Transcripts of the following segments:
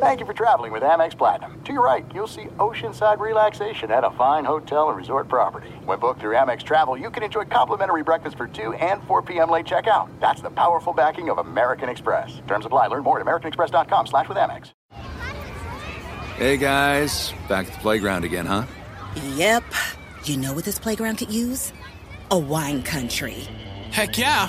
Thank you for traveling with Amex Platinum. To your right, you'll see oceanside relaxation at a fine hotel and resort property. When booked through Amex Travel, you can enjoy complimentary breakfast for 2 and 4 p.m. late checkout. That's the powerful backing of American Express. Terms apply. Learn more at americanexpress.com slash with Amex. Hey, guys. Back at the playground again, huh? Yep. You know what this playground could use? A wine country. Heck yeah,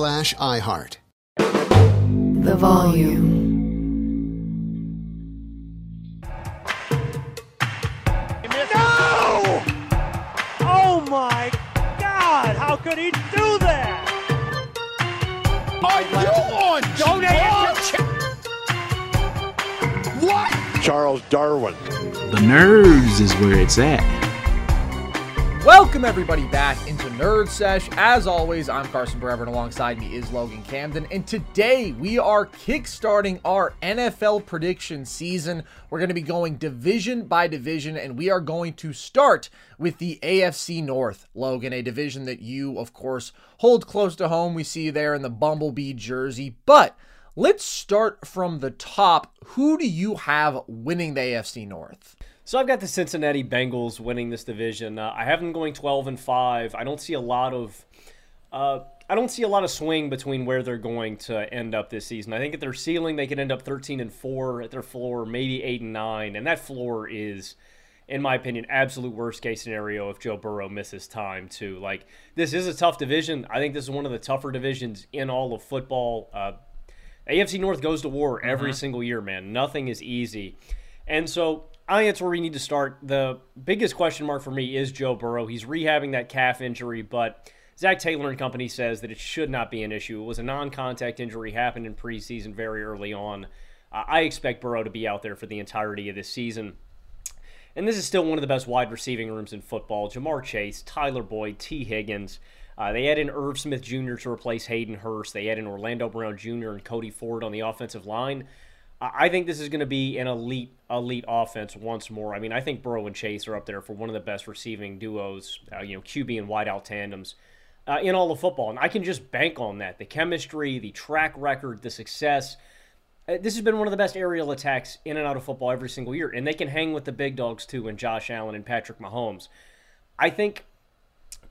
slash iHeart. The volume. No! Oh my God! How could he do that? Are you on? Don't answer. What? Charles Darwin. The nerves is where it's at. Welcome everybody back into Nerd Sesh. As always, I'm Carson Brever, and alongside me is Logan Camden. And today we are kickstarting our NFL prediction season. We're going to be going division by division, and we are going to start with the AFC North, Logan, a division that you, of course, hold close to home. We see you there in the Bumblebee jersey. But let's start from the top. Who do you have winning the AFC North? So I've got the Cincinnati Bengals winning this division. Uh, I have them going 12 and 5. I don't see a lot of uh, I don't see a lot of swing between where they're going to end up this season. I think at their ceiling they could end up 13 and 4, at their floor maybe 8 and 9, and that floor is in my opinion absolute worst case scenario if Joe Burrow misses time too. Like this is a tough division. I think this is one of the tougher divisions in all of football. Uh, AFC North goes to war every mm-hmm. single year, man. Nothing is easy. And so I think that's where we need to start. The biggest question mark for me is Joe Burrow. He's rehabbing that calf injury, but Zac Taylor and company says that it should not be an issue. It was a non-contact injury, happened in preseason very early on. I expect Burrow to be out there for the entirety of this season. And this is still one of the best wide receiving rooms in football. Ja'Marr Chase, Tyler Boyd, Tee Higgins. Uh, they add in Irv Smith Jr. to replace Hayden Hurst. They add in Orlando Brown Jr. and Cody Ford on the offensive line. I think this is going to be an elite, elite offense once more. I mean, I think Burrow and Chase are up there for one of the best receiving duos, uh, you know, QB and wideout tandems uh, in all of football. And I can just bank on that. The chemistry, the track record, the success. Uh, this has been one of the best aerial attacks in and out of football every single year. And they can hang with the big dogs, too, and Josh Allen and Patrick Mahomes. I think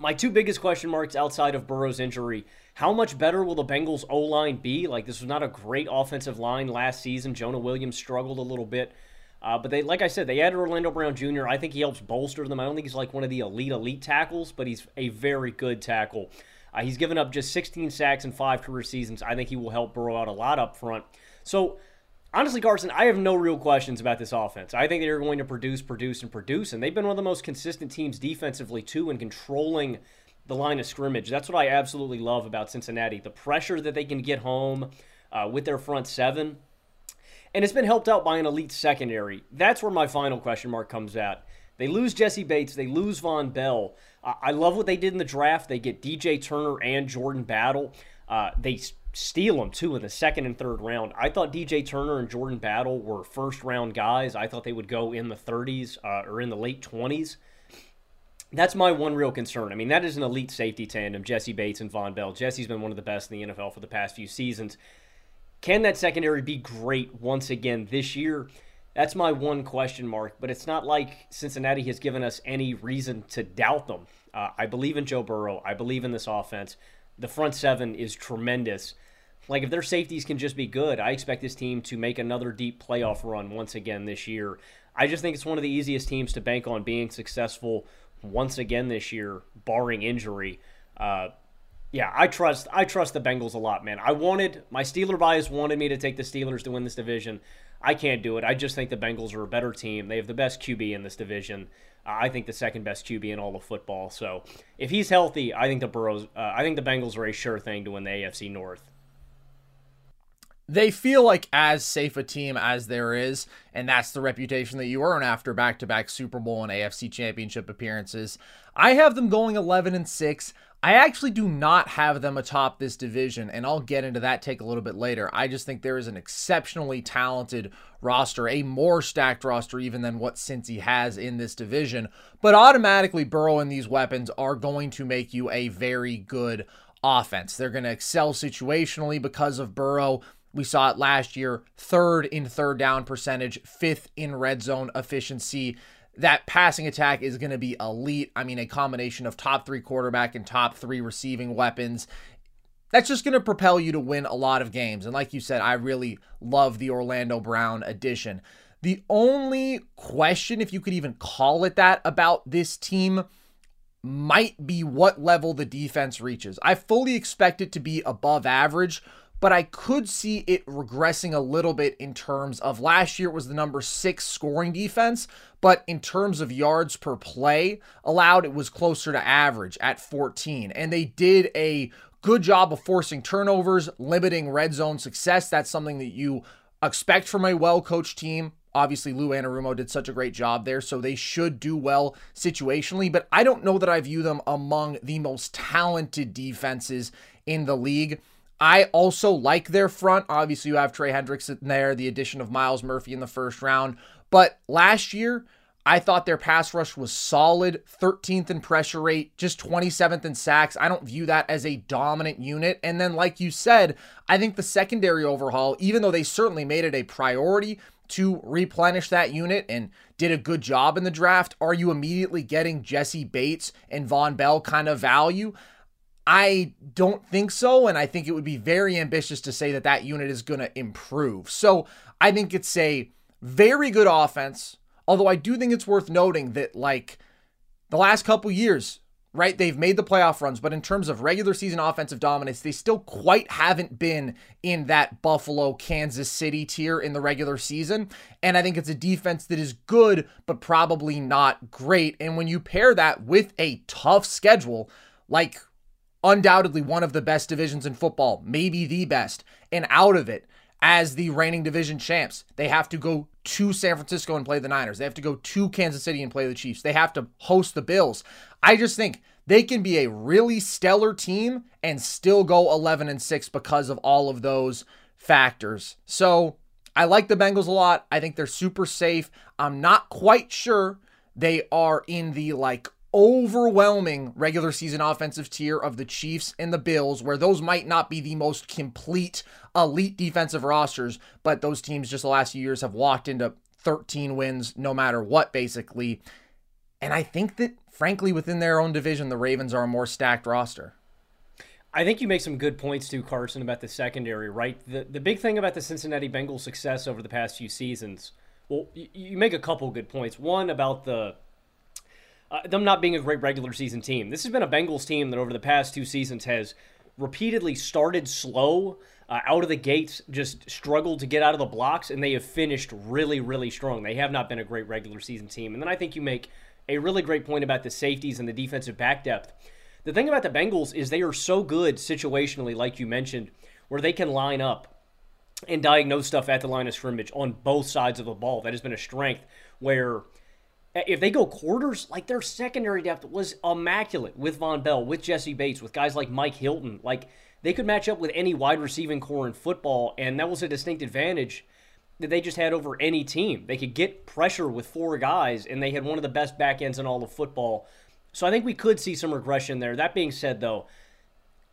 my two biggest question marks outside of Burrow's injury – how much better will the Bengals O line be? Like this was not a great offensive line last season. Jonah Williams struggled a little bit. Uh, but they, like I said, they added Orlando Brown Jr. I think he helps bolster them. I don't think he's like one of the elite elite tackles, but he's a very good tackle. Uh, he's given up just 16 sacks in five career seasons. I think he will help Burrow out a lot up front. So honestly, Carson, I have no real questions about this offense. I think they're going to produce, produce, and produce, and they've been one of the most consistent teams defensively too in controlling the line of scrimmage. That's what I absolutely love about Cincinnati. The pressure that they can get home uh, with their front seven. And it's been helped out by an elite secondary. That's where my final question mark comes at. They lose Jessie Bates, they lose Vonn Bell. I love what they did in the draft. They get DJ Turner and Jordan Battle. Uh, they steal them too in the second and third round. I thought DJ Turner and Jordan Battle were first round guys. I thought they would go in the 30s uh, or in the late 20s. That's my one real concern. I mean, that is an elite safety tandem, Jessie Bates and Vonn Bell. Jessie's been one of the best in the NFL for the past few seasons. Can that secondary be great once again this year? That's my one question mark, but it's not like Cincinnati has given us any reason to doubt them. Uh, I believe in Joe Burrow. I believe in this offense. The front seven is tremendous. Like, if their safeties can just be good, I expect this team to make another deep playoff run once again this year. I just think it's one of the easiest teams to bank on being successful once again this year, barring injury. Uh, Yeah, I trust I trust the Bengals a lot, man. I wanted my Steeler bias wanted me to take the Steelers to win this division. I can't do it. I just think the Bengals are a better team. They have the best QB in this division. Uh, I think the second best QB in all of football. So if he's healthy, I think the Burrows. Uh, I think the Bengals are a sure thing to win the AFC North they feel like as safe a team as there is, and that's the reputation that you earn after back-to-back Super Bowl and AFC Championship appearances. I have them going 11 and 6. I actually do not have them atop this division, and I'll get into that take a little bit later. I just think there is an exceptionally talented roster, a more stacked roster even than what Cincy has in this division. But automatically, Burrow and these weapons are going to make you a very good offense. They're going to excel situationally because of Burrow. We saw it last year, third in third down percentage, fifth in red zone efficiency. That passing attack is going to be elite. I mean, a combination of top three quarterback and top three receiving weapons. That's just going to propel you to win a lot of games. And like you said, I really love the Orlando Brown addition. The only question, if you could even call it that, about this team might be what level the defense reaches. I fully expect it to be above average, but I could see it regressing a little bit in terms of last year it was the number six scoring defense, but in terms of yards per play allowed, it was closer to average at 14. And they did a good job of forcing turnovers, limiting red zone success. That's something that you expect from a well coached team. Obviously, Lou Anarumo did such a great job there, so they should do well situationally, but I don't know that I view them among the most talented defenses in the league. I also like their front. Obviously, you have Trey Hendricks in there, the addition of Myles Murphy in the first round. But last year, I thought their pass rush was solid, 13th in pressure rate, just 27th in sacks. I don't view that as a dominant unit. And then, like you said, I think the secondary overhaul, even though they certainly made it a priority to replenish that unit and did a good job in the draft, are you immediately getting Jessie Bates and Vonn Bell kind of value? I don't think so. And I think it would be very ambitious to say that that unit is going to improve. So I think it's a very good offense. Although I do think it's worth noting that, like, the last couple years, right, they've made the playoff runs, but in terms of regular season offensive dominance, they still quite haven't been in that Buffalo, Kansas City tier in the regular season. And I think it's a defense that is good, but probably not great. And when you pair that with a tough schedule, like undoubtedly one of the best divisions in football, maybe the best. And out of it, as the reigning division champs, they have to go to San Francisco and play the Niners. They have to go to Kansas City and play the Chiefs. They have to host the Bills. I just think they can be a really stellar team and still go 11 and 6 because of all of those factors. So, I like the Bengals a lot. I think they're super safe. I'm not quite sure they are in the like overwhelming regular season offensive tier of the Chiefs and the Bills, where those might not be the most complete elite defensive rosters, but those teams just the last few years have walked into 13 wins no matter what, basically. And I think that, frankly, within their own division, the Ravens are a more stacked roster. I think you make some good points too, Carson, about the secondary, right? The the big thing about the Cincinnati Bengals' success over the past few seasons, well, you, you make a couple good points. One about the uh, them not being a great regular season team. This has been a Bengals team that over the past two seasons has repeatedly started slow uh, out of the gates, just struggled to get out of the blocks, and they have finished really, really strong. They have not been a great regular season team. And then I think you make a really great point about the safeties and the defensive back depth. The thing about the Bengals is they are so good situationally, like you mentioned, where they can line up and diagnose stuff at the line of scrimmage on both sides of the ball. That has been a strength where Uh, if they go quarters, like their secondary depth was immaculate with Vonn Bell, with Jessie Bates, with guys like Mike Hilton. Like they could match up with any wide receiving corps in football, and that was a distinct advantage that they just had over any team. They could get pressure with four guys, and they had one of the best back ends in all of football. So I think we could see some regression there. That being said, though,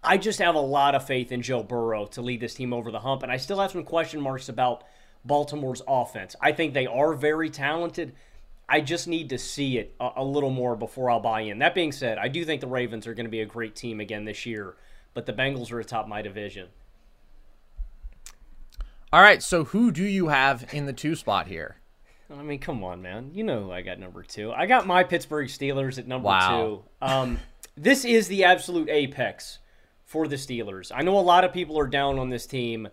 I just have a lot of faith in Joe Burrow to lead this team over the hump, and I still have some question marks about Baltimore's offense. I think they are very talented. I just need to see it a, a, little more before I'll buy in. That being said, I do think the Ravens are going to be a great team again this year, but the Bengals are atop my division. All right, so who do you have in the two spot here? I mean, come on, man. You know who I got number two. I got my Pittsburgh Steelers at number wow. two. Um, this is the absolute apex for the Steelers. I know a lot of people are down on this team.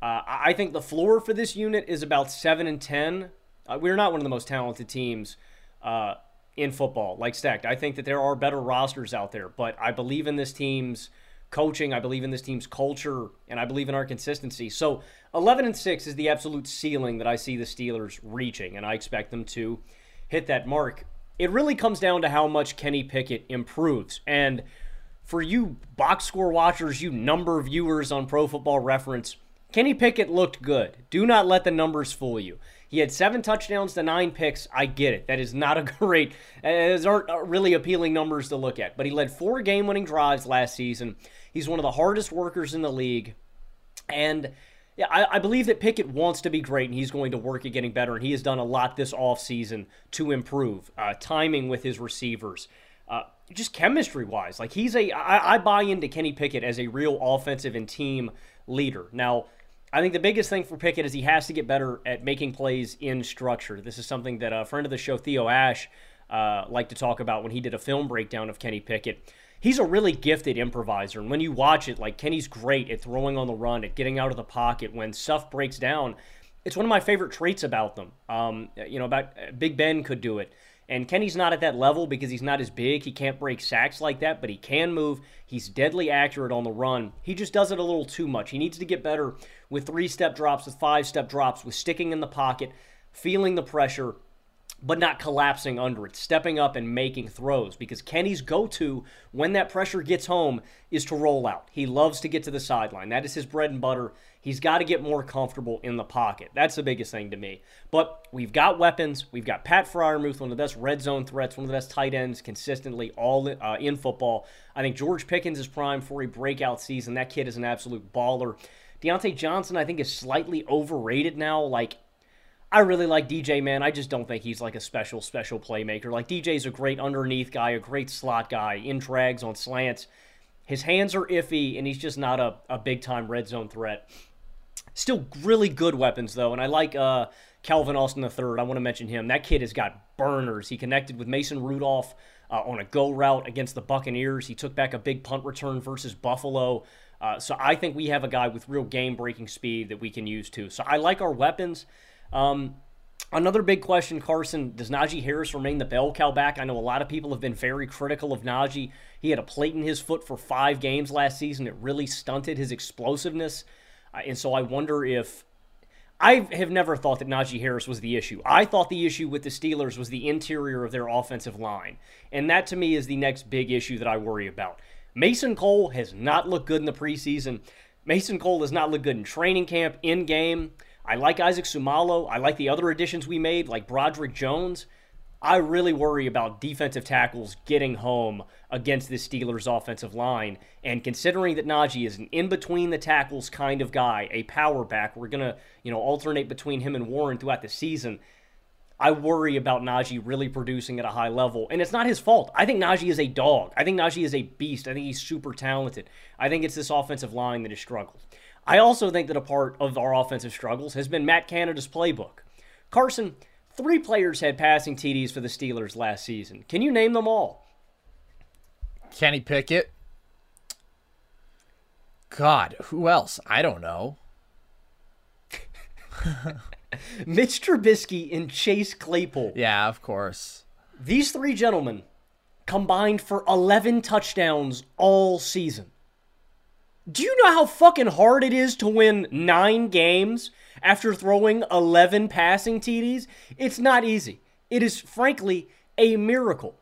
Uh, I think the floor for this unit is about seven and ten. Uh, we're not one of the most talented teams uh, in football, like stacked. I think that there are better rosters out there, but I believe in this team's coaching. I believe in this team's culture, and I believe in our consistency. So 11 and six is the absolute ceiling that I see the Steelers reaching, and I expect them to hit that mark. It really comes down to how much Kenny Pickett improves, and for you box score watchers, you number viewers on Pro Football Reference, Kenny Pickett looked good. Do not let the numbers fool you. He had seven touchdowns to nine picks. I get it. That is not a great, those aren't really appealing numbers to look at. But he led four game winning drives last season. He's one of the hardest workers in the league. And yeah, I, I, believe that Pickett wants to be great and he's going to work at getting better. And he has done a lot this offseason to improve uh, timing with his receivers. Uh, just chemistry wise, like he's a, I, I buy into Kenny Pickett as a real offensive and team leader. Now, I think the biggest thing for Pickett is he has to get better at making plays in structure. This is something that a friend of the show, Theo Ash, uh, liked to talk about when he did a film breakdown of Kenny Pickett. He's a really gifted improviser, and when you watch it, like Kenny's great at throwing on the run, at getting out of the pocket. When stuff breaks down, it's one of my favorite traits about them. Um, you know, about Big Ben could do it. And Kenny's not at that level because he's not as big. He can't break sacks like that, but he can move. He's deadly accurate on the run. He just does it a little too much. He needs to get better with three step drops, with five step drops, with sticking in the pocket, feeling the pressure, but not collapsing under it, stepping up and making throws. Because Kenny's go to when that pressure gets home is to roll out. He loves to get to the sideline. That is his bread and butter. He's got to get more comfortable in the pocket. That's the biggest thing to me. But we've got weapons. We've got Pat Freiermuth, one of the best red zone threats, one of the best tight ends consistently all uh, in football. I think George Pickens is prime for a breakout season. That kid is an absolute baller. Diontae Johnson, I think, is slightly overrated now. Like, I really like DJ, man. I just don't think he's like a special, special playmaker. Like, DJ's a great underneath guy, a great slot guy, in drags on slants. His hands are iffy, and he's just not a, a big time red zone threat. Still really good weapons though, and I like uh, Calvin Austin III. I want to mention him. That kid has got burners. He connected with Mason Rudolph uh, on a go route against the Buccaneers. He took back a big punt return versus Buffalo. Uh, so I think we have a guy with real game breaking speed that we can use too. So I like our weapons. Um, Another big question, Carson, does Najee Harris remain the bell cow back? I know a lot of people have been very critical of Najee. He had a plate in his foot for five games last season. It really stunted his explosiveness. And so I wonder if I have never thought that Najee Harris was the issue. I thought the issue with the Steelers was the interior of their offensive line. And that to me is the next big issue that I worry about. Mason Cole has not looked good in the preseason. Mason Cole has not looked good in training camp, in game. I like Isaac Seumalo. I like the other additions we made, like Broderick Jones. I really worry about defensive tackles getting home against this Steelers offensive line. And considering that Najee is an in between the tackles kind of guy, a power back, we're going to, you know, alternate between him and Warren throughout the season. I worry about Najee really producing at a high level. And it's not his fault. I think Najee is a dog. I think Najee is a beast. I think he's super talented. I think it's this offensive line that has struggled. I also think that a part of our offensive struggles has been Matt Canada's playbook. Carson, Three players had passing TDs for the Steelers last season. Can you name them all? Kenny Pickett. God, who else? I don't know. Mitch Trubisky and Chase Claypool. Yeah, of course. These three gentlemen combined for 11 touchdowns all season. Do you know how fucking hard it is to win nine games after throwing 11 passing TDs? It's not easy. It is, frankly, a miracle.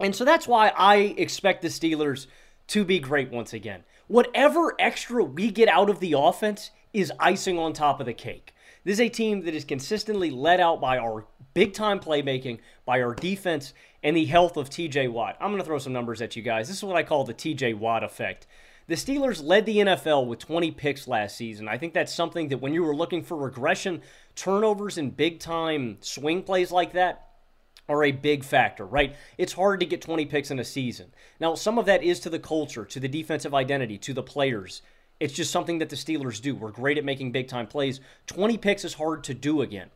And so that's why I expect the Steelers to be great once again. Whatever extra we get out of the offense is icing on top of the cake. This is a team that is consistently led out by our big time playmaking, by our defense, and the health of TJ Watt. I'm going to throw some numbers at you guys. This is what I call the TJ Watt effect. The Steelers led the NFL with 20 picks last season. I think that's something that when you were looking for regression, turnovers and big time swing plays like that are a big factor, right? It's hard to get 20 picks in a season. Now, some of that is to the culture, to the defensive identity, to the players. It's just something that the Steelers do. We're great at making big time plays. 20 picks is hard to do again.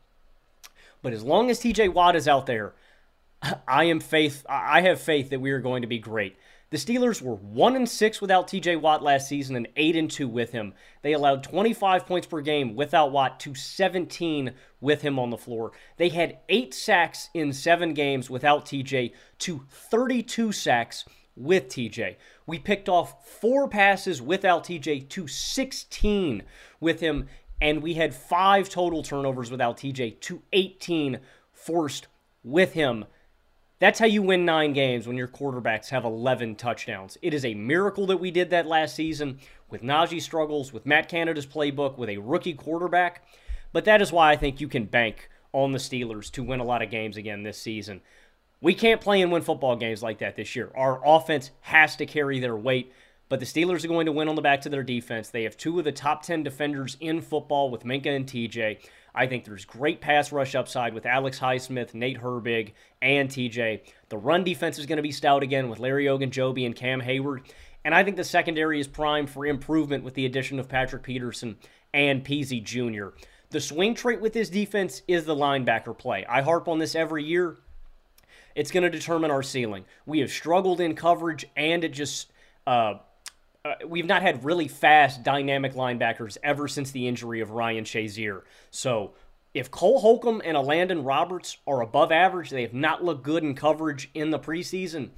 But as long as TJ Watt is out there, I am faith I have faith that we are going to be great. The Steelers were 1 and 6 without TJ Watt last season and 8 and 2 with him. They allowed 25 points per game without Watt to 17 with him on the floor. They had 8 sacks in 7 games without TJ to 32 sacks with TJ. We picked off 4 passes without TJ to 16 with him and we had 5 total turnovers without TJ to 18 forced with him. That's how you win nine games when your quarterbacks have 11 touchdowns. It is a miracle that we did that last season with Najee struggles, with Matt Canada's playbook, with a rookie quarterback. But that is why I think you can bank on the Steelers to win a lot of games again this season. We can't play and win football games like that this year. Our offense has to carry their weight, but the Steelers are going to win on the backs of their defense. They have two of the top 10 defenders in football with Minkah and TJ. I think there's great pass rush upside with Alex Highsmith, Nate Herbig, and TJ. The run defense is going to be stout again with Larry Ogunjobi and Cam Heyward. And I think the secondary is primed for improvement with the addition of Patrick Peterson and Peasy Jr. The swing trait with this defense is the linebacker play. I harp on this every year. It's going to determine our ceiling. We have struggled in coverage, and it just uh, uh, we've not had really fast, dynamic linebackers ever since the injury of Ryan Shazier. So if Cole Holcomb and Landon Roberts are above average, they have not looked good in coverage in the preseason.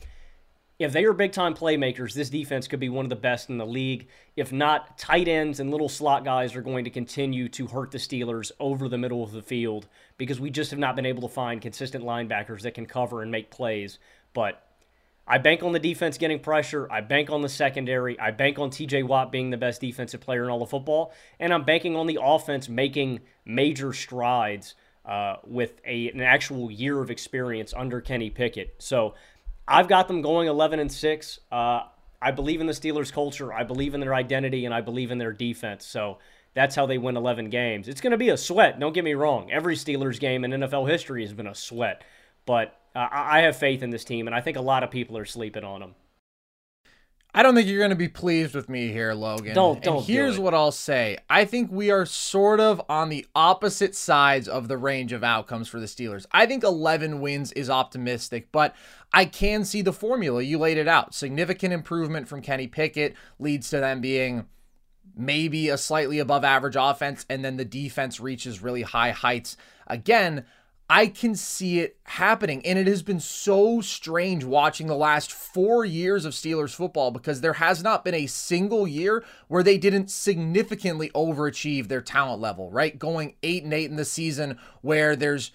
If they are big time playmakers, this defense could be one of the best in the league. If not, tight ends and little slot guys are going to continue to hurt the Steelers over the middle of the field because we just have not been able to find consistent linebackers that can cover and make plays. But I bank on the defense getting pressure. I bank on the secondary. I bank on TJ Watt being the best defensive player in all of football. And I'm banking on the offense making major strides uh, with a, an actual year of experience under Kenny Pickett. So I've got them going 11 and 6. Uh, I believe in the Steelers' culture. I believe in their identity, and I believe in their defense. So that's how they win 11 games. It's going to be a sweat. Don't get me wrong. Every Steelers game in NFL history has been a sweat. But uh, I have faith in this team, and I think a lot of people are sleeping on them. I don't think you're going to be pleased with me here, Logan. Don't, don't. And here's do what I'll say. I think we are sort of on the opposite sides of the range of outcomes for the Steelers. I think 11 wins is optimistic, but I can see the formula. You laid it out. Significant improvement from Kenny Pickett leads to them being maybe a slightly above average offense, and then the defense reaches really high heights. Again, I can see it happening. And it has been so strange watching the last four years of Steelers football because there has not been a single year where they didn't significantly overachieve their talent level, right? Going eight and eight in the season where there's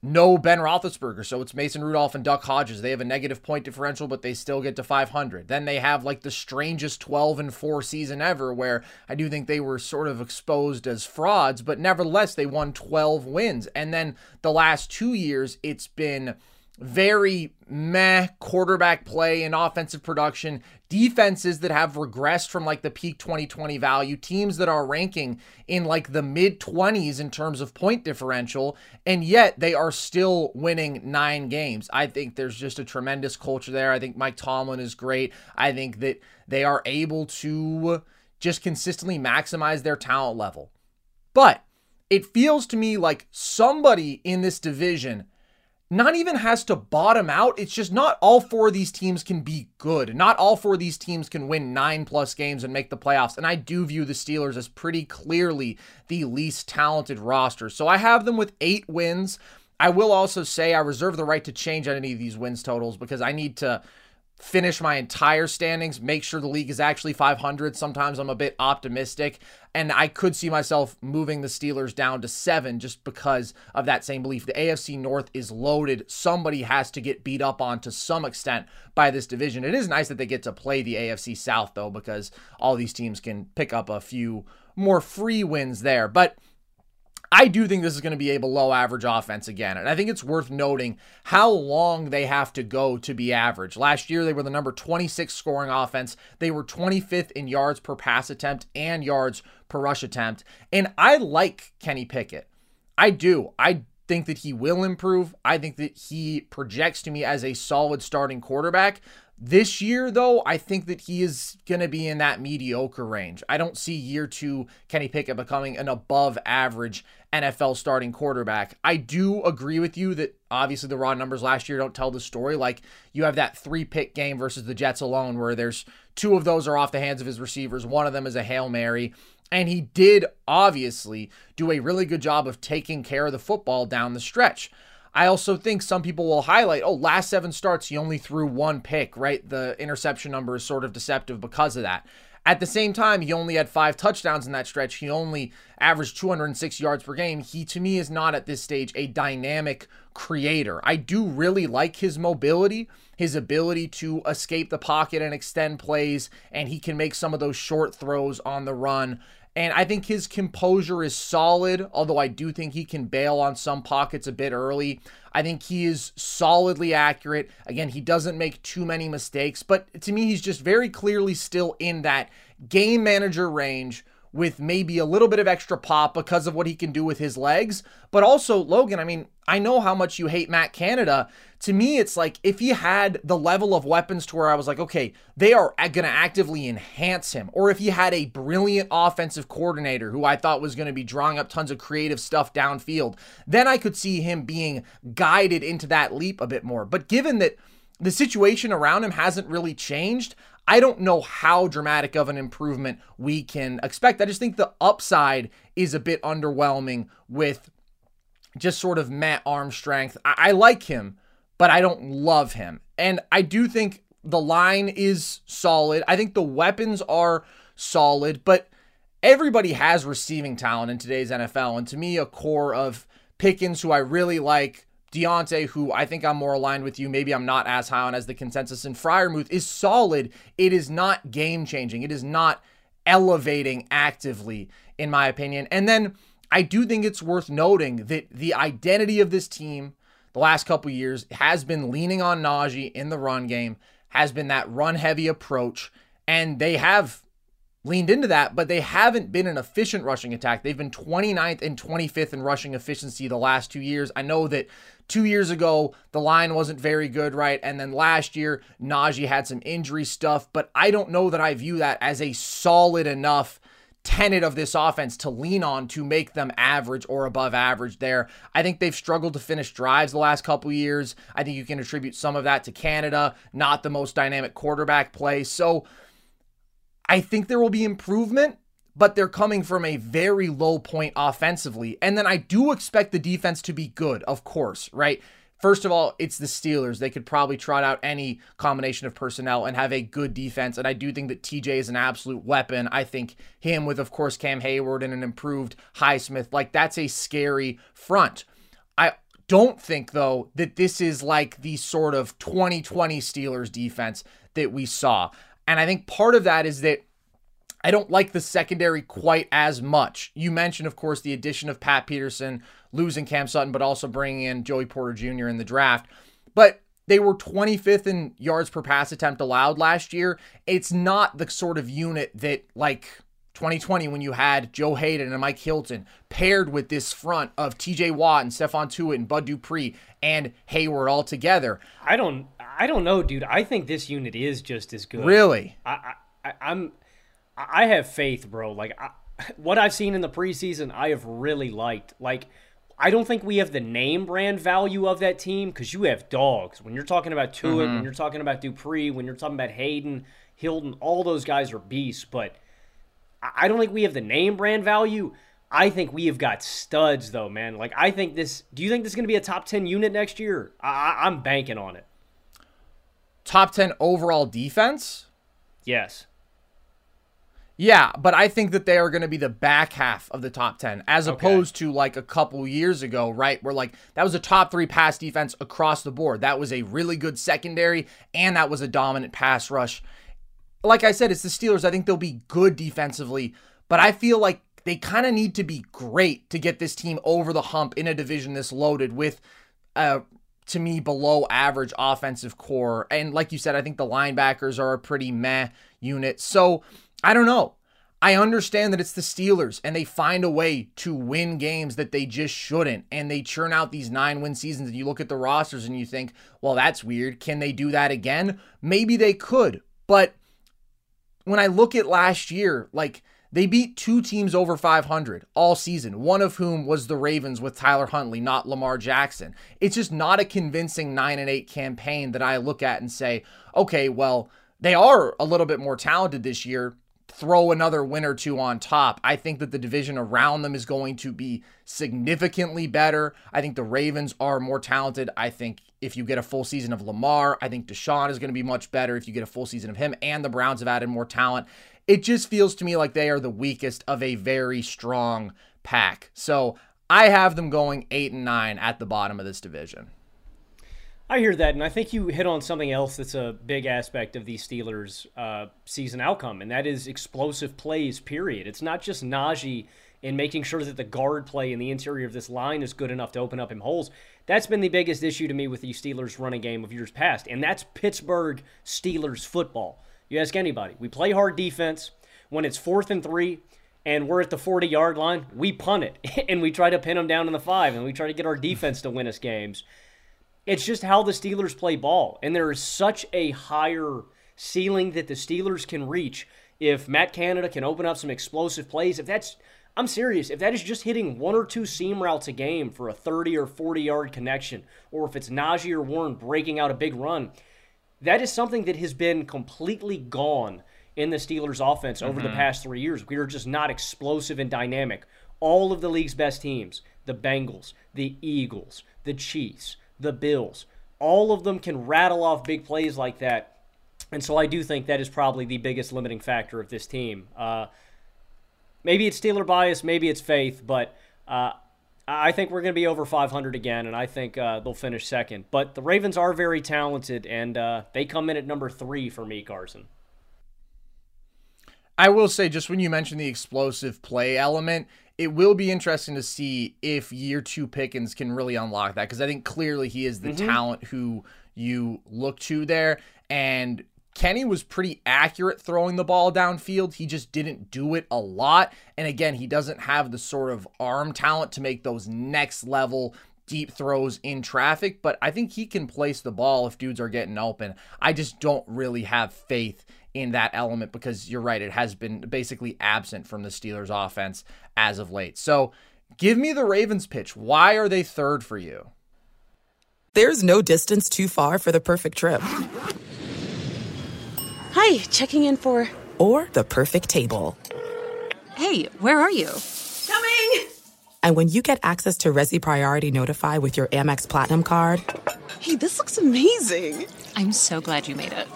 no Ben Roethlisberger, so it's Mason Rudolph and Duck Hodges. They have a negative point differential, but they still get to 500. Then they have like the strangest 12 and 4 season ever, where I do think they were sort of exposed as frauds, but nevertheless, they won 12 wins. And then the last two years, it's been very meh quarterback play and offensive production, defenses that have regressed from like the peak 2020 value, teams that are ranking in like the mid 20s in terms of point differential, and yet they are still winning nine games. I think there's just a tremendous culture there. I think Mike Tomlin is great. I think that they are able to just consistently maximize their talent level. But it feels to me like somebody in this division not even has to bottom out. It's just not all four of these teams can be good. Not all four of these teams can win nine plus games and make the playoffs. And I do view the Steelers as pretty clearly the least talented roster. So I have them with eight wins. I will also say I reserve the right to change any of these wins totals because I need to finish my entire standings, make sure the league is actually 500. Sometimes I'm a bit optimistic, and I could see myself moving the Steelers down to seven just because of that same belief. The AFC North is loaded. Somebody has to get beat up on to some extent by this division. It is nice that they get to play the AFC South, though, because all these teams can pick up a few more free wins there. But I do think this is going to be a below average offense again. And I think it's worth noting how long they have to go to be average. Last year, they were the number 26 scoring offense. They were 25th in yards per pass attempt and yards per rush attempt. And I like Kenny Pickett. I do. I think that he will improve. I think that he projects to me as a solid starting quarterback. This year, though, I think that he is going to be in that mediocre range. I don't see year two Kenny Pickett becoming an above average NFL starting quarterback. I do agree with you that obviously the raw numbers last year don't tell the story. Like you have that three pick game versus the Jets alone, where there's two of those are off the hands of his receivers, one of them is a Hail Mary. And he did obviously do a really good job of taking care of the football down the stretch. I also think some people will highlight, oh, last seven starts, he only threw one pick, right? The interception number is sort of deceptive because of that. At the same time, he only had five touchdowns in that stretch. He only averaged 206 yards per game. He, to me, is not at this stage a dynamic creator. I do really like his mobility, his ability to escape the pocket and extend plays, and he can make some of those short throws on the run. And I think his composure is solid, although I do think he can bail on some pockets a bit early. I think he is solidly accurate. Again, he doesn't make too many mistakes, but to me, he's just very clearly still in that game manager range with maybe a little bit of extra pop because of what he can do with his legs. But also, Logan, I mean, I know how much you hate Matt Canada. To me, it's like if he had the level of weapons to where I was like, okay, they are going to actively enhance him, or if he had a brilliant offensive coordinator who I thought was going to be drawing up tons of creative stuff downfield, then I could see him being guided into that leap a bit more. But given that the situation around him hasn't really changed, I don't know how dramatic of an improvement we can expect. I just think the upside is a bit underwhelming with just sort of Matt arm strength. I, I like him, but I don't love him. And I do think the line is solid. I think the weapons are solid, but everybody has receiving talent in today's NFL. And to me, a core of Pickens, who I really like, Diontae, who I think I'm more aligned with you, maybe I'm not as high on as the consensus, and Freiermuth is solid. It is not game changing. It is not elevating actively, in my opinion. And then I do think it's worth noting that the identity of this team the last couple years has been leaning on Najee in the run game, has been that run heavy approach, and they have leaned into that, but they haven't been an efficient rushing attack. They've been 29th and 25th in rushing efficiency the last two years. I know that two years ago, the line wasn't very good, right? And then last year, Najee had some injury stuff, but I don't know that I view that as a solid enough tenet of this offense to lean on to make them average or above average there. I think they've struggled to finish drives the last couple years. I think you can attribute some of that to Canada, not the most dynamic quarterback play. So I think there will be improvement but they're coming from a very low point offensively. And then I do expect the defense to be good, of course, right? First of all, it's the Steelers. They could probably trot out any combination of personnel and have a good defense. And I do think that TJ is an absolute weapon. I think him with, of course, Cam Heyward and an improved Highsmith, like that's a scary front. I don't think, though, that this is like the sort of 2020 Steelers defense that we saw. And I think part of that is that I don't like the secondary quite as much. You mentioned, of course, the addition of Pat Peterson, losing Cam Sutton, but also bringing in Joey Porter Jr. in the draft. But they were 25th in yards per pass attempt allowed last year. It's not the sort of unit that, like 2020, when you had Joe Haden and Mike Hilton paired with this front of TJ Watt and Stephon Tuitt and Bud Dupree and Heyward all together. I don't, I don't know, dude. I think this unit is just as good. Really? I, I I'm I have faith, bro. Like I, what I've seen in the preseason, I have really liked. Like I don't think we have the name brand value of that team because you have dogs. When you're talking about Tuitt, mm-hmm. when you're talking about Dupree, when you're talking about Haden, Hilton, all those guys are beasts. But I don't think we have the name brand value. I think we have got studs, though, man. Like I think this. Do you think this is going to be a top ten unit next year? I, I'm banking on it. Top ten overall defense. Yes. Yeah, but I think that they are going to be the back half of the top 10 as okay. opposed to like a couple years ago, right? Where like that was a top 3 pass defense across the board. That was a really good secondary and that was a dominant pass rush. Like I said, it's the Steelers. I think they'll be good defensively, but I feel like they kind of need to be great to get this team over the hump in a division this loaded with uh to me below average offensive core. And like you said, I think the linebackers are a pretty meh unit. So, I don't know. I understand that it's the Steelers and they find a way to win games that they just shouldn't. And they churn out these nine win seasons. And you look at the rosters and you think, well, that's weird. Can they do that again? Maybe they could. But when I look at last year, like they beat two teams over 500 all season, one of whom was the Ravens with Tyler Huntley, not Lamar Jackson. It's just not a convincing 9 and 8 campaign that I look at and say, okay, well, they are a little bit more talented this year throw another win or two on top. I think that the division around them is going to be significantly better. I think the Ravens are more talented. I think if you get a full season of Lamar, I think Deshaun is going to be much better if you get a full season of him, and the Browns have added more talent. It just feels to me like they are the weakest of a very strong pack. So I have them going eight and nine at the bottom of this division. I hear that, and I think you hit on something else that's a big aspect of the Steelers' uh, season outcome, and that is explosive plays. Period. It's not just Najee in making sure that the guard play in the interior of this line is good enough to open up him holes. That's been the biggest issue to me with the Steelers' running game of years past, and that's Pittsburgh Steelers football. You ask anybody, we play hard defense. When it's fourth and three, and we're at the 40 yard line, we punt it and we try to pin them down in the five and we try to get our defense to win us games. It's just how the Steelers play ball. And there is such a higher ceiling that the Steelers can reach if Matt Canada can open up some explosive plays. If that's, I'm serious, if that is just hitting one or two seam routes a game for a 30 or 40 yard connection, or if it's Najee or Warren breaking out a big run, that is something that has been completely gone in the Steelers offense over mm-hmm. the past three years. We are just not explosive and dynamic. All of the league's best teams, the Bengals, the Eagles, the Chiefs, the Bills. All of them can rattle off big plays like that. And so I do think that is probably the biggest limiting factor of this team. Uh, maybe it's Steeler bias, maybe it's faith, but uh, I think we're going to be over 500 again, and I think uh, they'll finish second. But the Ravens are very talented, and uh, they come in at number three for me, Carson. I will say, just when you mentioned the explosive play element, it will be interesting to see if year two Pickens can really unlock that because I think clearly he is the mm-hmm. talent who you look to there. And Kenny was pretty accurate throwing the ball downfield. He just didn't do it a lot. And again, he doesn't have the sort of arm talent to make those next level deep throws in traffic, but I think he can place the ball if dudes are getting open. I just don't really have faith in that element because you're right, it has been basically absent from the Steelers offense as of late. So give me the Ravens pitch. Why are they third for you? There's no distance too far for the perfect trip. Hi, checking in for. Or the perfect table. Hey, where are you? Coming! And when you get access to Resy Priority Notify with your Amex Platinum card. Hey, this looks amazing! I'm so glad you made it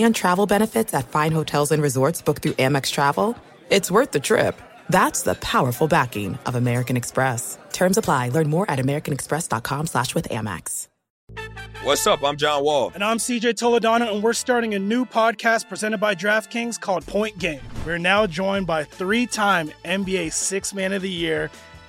and travel benefits at fine hotels and resorts booked through Amex Travel, it's worth the trip. That's the powerful backing of American Express. Terms apply. Learn more at americanexpress.com slash with Amex. What's up? I'm John Wall. And I'm CJ Toledano, and we're starting a new podcast presented by DraftKings called Point Game. We're now joined by three-time NBA Six Man of the Year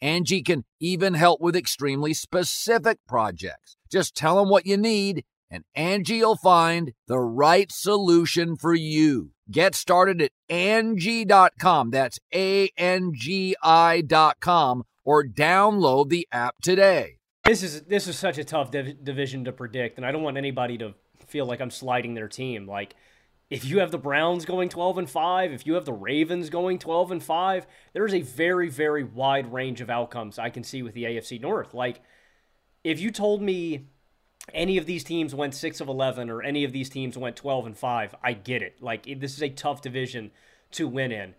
Angie can even help with extremely specific projects. Just tell them what you need, and Angie will find the right solution for you. Get started at Angie.com. That's A N G I.com or download the app today. This is this is such a tough div- division to predict, and I don't want anybody to feel like I'm sliding their team. Like, if you have the Browns going 12 and 5, if you have the Ravens going 12 and 5, there's a very very wide range of outcomes I can see with the AFC North. Like, if you told me any of these teams went 6 of 11 or any of these teams went 12 and 5, I get it. Like, this is a tough division to win in.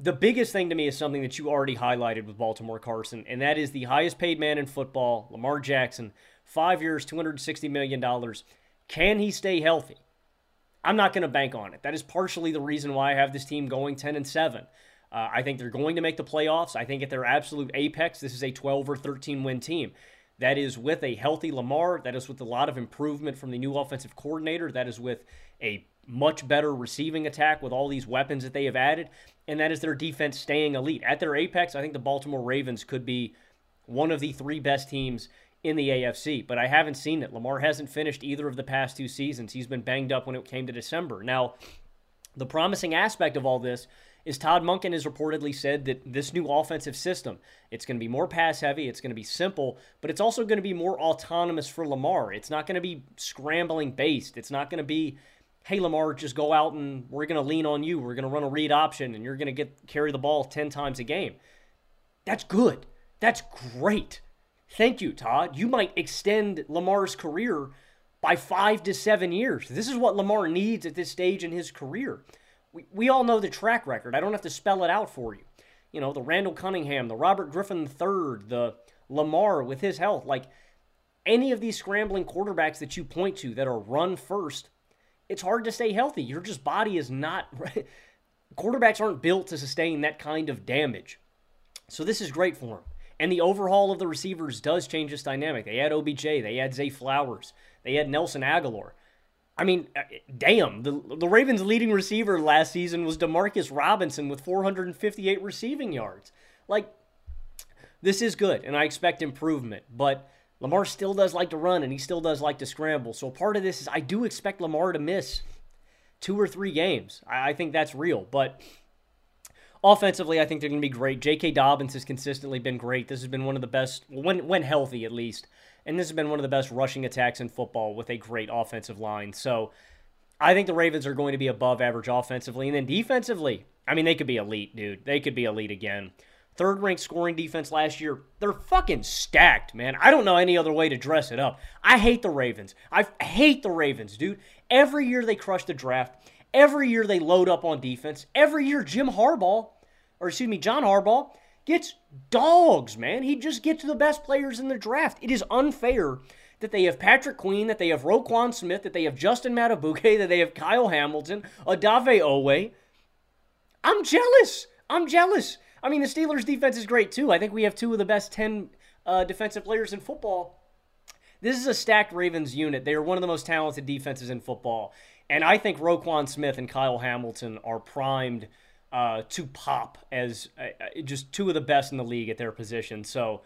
The biggest thing to me is something that you already highlighted with Baltimore Carson, and that is the highest paid man in football, Lamar Jackson, five years, $260 million. Can he stay healthy? I'm not going to bank on it. That is partially the reason why I have this team going 10 and 7. Uh, I think they're going to make the playoffs. I think at their absolute apex, this is a 12 or 13 win team. That is with a healthy Lamar. That is with a lot of improvement from the new offensive coordinator. That is with a much better receiving attack with all these weapons that they have added. And that is their defense staying elite. At their apex, I think the Baltimore Ravens could be one of the three best teams in the AFC, but I haven't seen it. Lamar hasn't finished either of the past two seasons. He's been banged up when it came to December. Now, the promising aspect of all this is Todd Monken has reportedly said that this new offensive system, it's going to be more pass heavy, it's going to be simple, but it's also going to be more autonomous for Lamar. It's not going to be scrambling based. It's not going to be hey Lamar, just go out and we're going to lean on you. We're going to run a read option and you're going to get carry the ball 10 times a game. That's good. That's great. Thank you, Todd. You might extend Lamar's career by 5 to 7 years. This is what Lamar needs at this stage in his career. We, we all know the track record. I don't have to spell it out for you. You know, the Randall Cunningham, the Robert Griffin III, the Lamar with his health. Like any of these scrambling quarterbacks that you point to that are run first, it's hard to stay healthy. Your just body is not quarterbacks aren't built to sustain that kind of damage. So this is great for him. And the overhaul of the receivers does change this dynamic. They had OBJ, they had Zay Flowers, they had Nelson Agholor. I mean, uh, damn, the, the Ravens' leading receiver last season was Demarcus Robinson with 458 receiving yards. Like, this is good, and I expect improvement, but Lamar still does like to run, and he still does like to scramble. So part of this is I do expect Lamar to miss two or three games. I, I think that's real, but offensively, I think they're going to be great. J.K. Dobbins has consistently been great. This has been one of the best, when, when healthy at least, and this has been one of the best rushing attacks in football with a great offensive line. So I think the Ravens are going to be above average offensively. And then defensively, I mean, they could be elite, dude. They could be elite again. Third ranked scoring defense last year. They're fucking stacked, man. I don't know any other way to dress it up. I hate the Ravens. I hate the Ravens, dude. Every year they crush the draft. Every year they load up on defense. Every year Jim Harbaugh, or excuse me, John Harbaugh, gets dogs, man. He just gets the best players in the draft. It is unfair that they have Patrick Queen, that they have Roquan Smith, that they have Justin Madubuike, that they have Kyle Hamilton, Odafe Oweh. I'm jealous. I'm jealous. I mean, the Steelers' defense is great too. I think we have two of the best 10 uh, defensive players in football. This is a stacked Ravens unit. They are one of the most talented defenses in football. And I think Roquan Smith and Kyle Hamilton are primed uh, to pop as uh, uh, just two of the best in the league at their position. So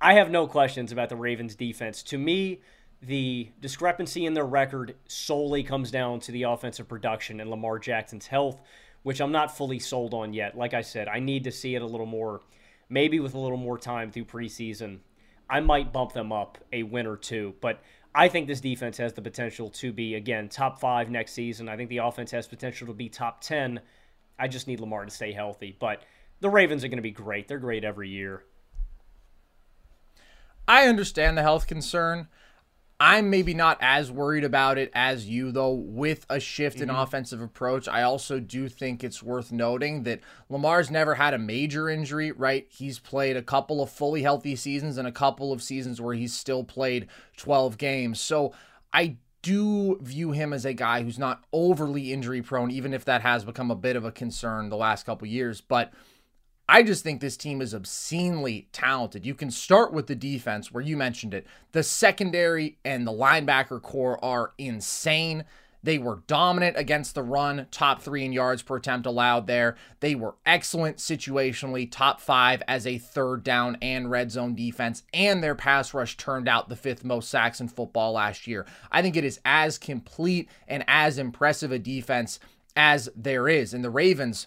I have no questions about the Ravens defense. To me, the discrepancy in their record solely comes down to the offensive production and Lamar Jackson's health, which I'm not fully sold on yet. Like I said, I need to see it a little more, maybe with a little more time through preseason. I might bump them up a win or two, but I think this defense has the potential to be, again, top five next season. I think the offense has potential to be top 10 I just need Lamar to stay healthy. But the Ravens are going to be great. They're great every year. I understand the health concern. I'm maybe not as worried about it as you, though, with a shift Mm-hmm. in offensive approach. I also do think it's worth noting that Lamar's never had a major injury, right? He's played a couple of fully healthy seasons and a couple of seasons where he's still played 12 games. So I do view him as a guy who's not overly injury prone, even if that has become a bit of a concern the last couple years. But I just think this team is obscenely talented. You can start with the defense, where you mentioned it. The secondary and the linebacker corps are insane. They were dominant against the run, top three in yards per attempt allowed there. They were excellent situationally, top five as a third down and red zone defense, and their pass rush turned out the fifth most sacks in football last year. I think it is as complete and as impressive a defense as there is. And the Ravens,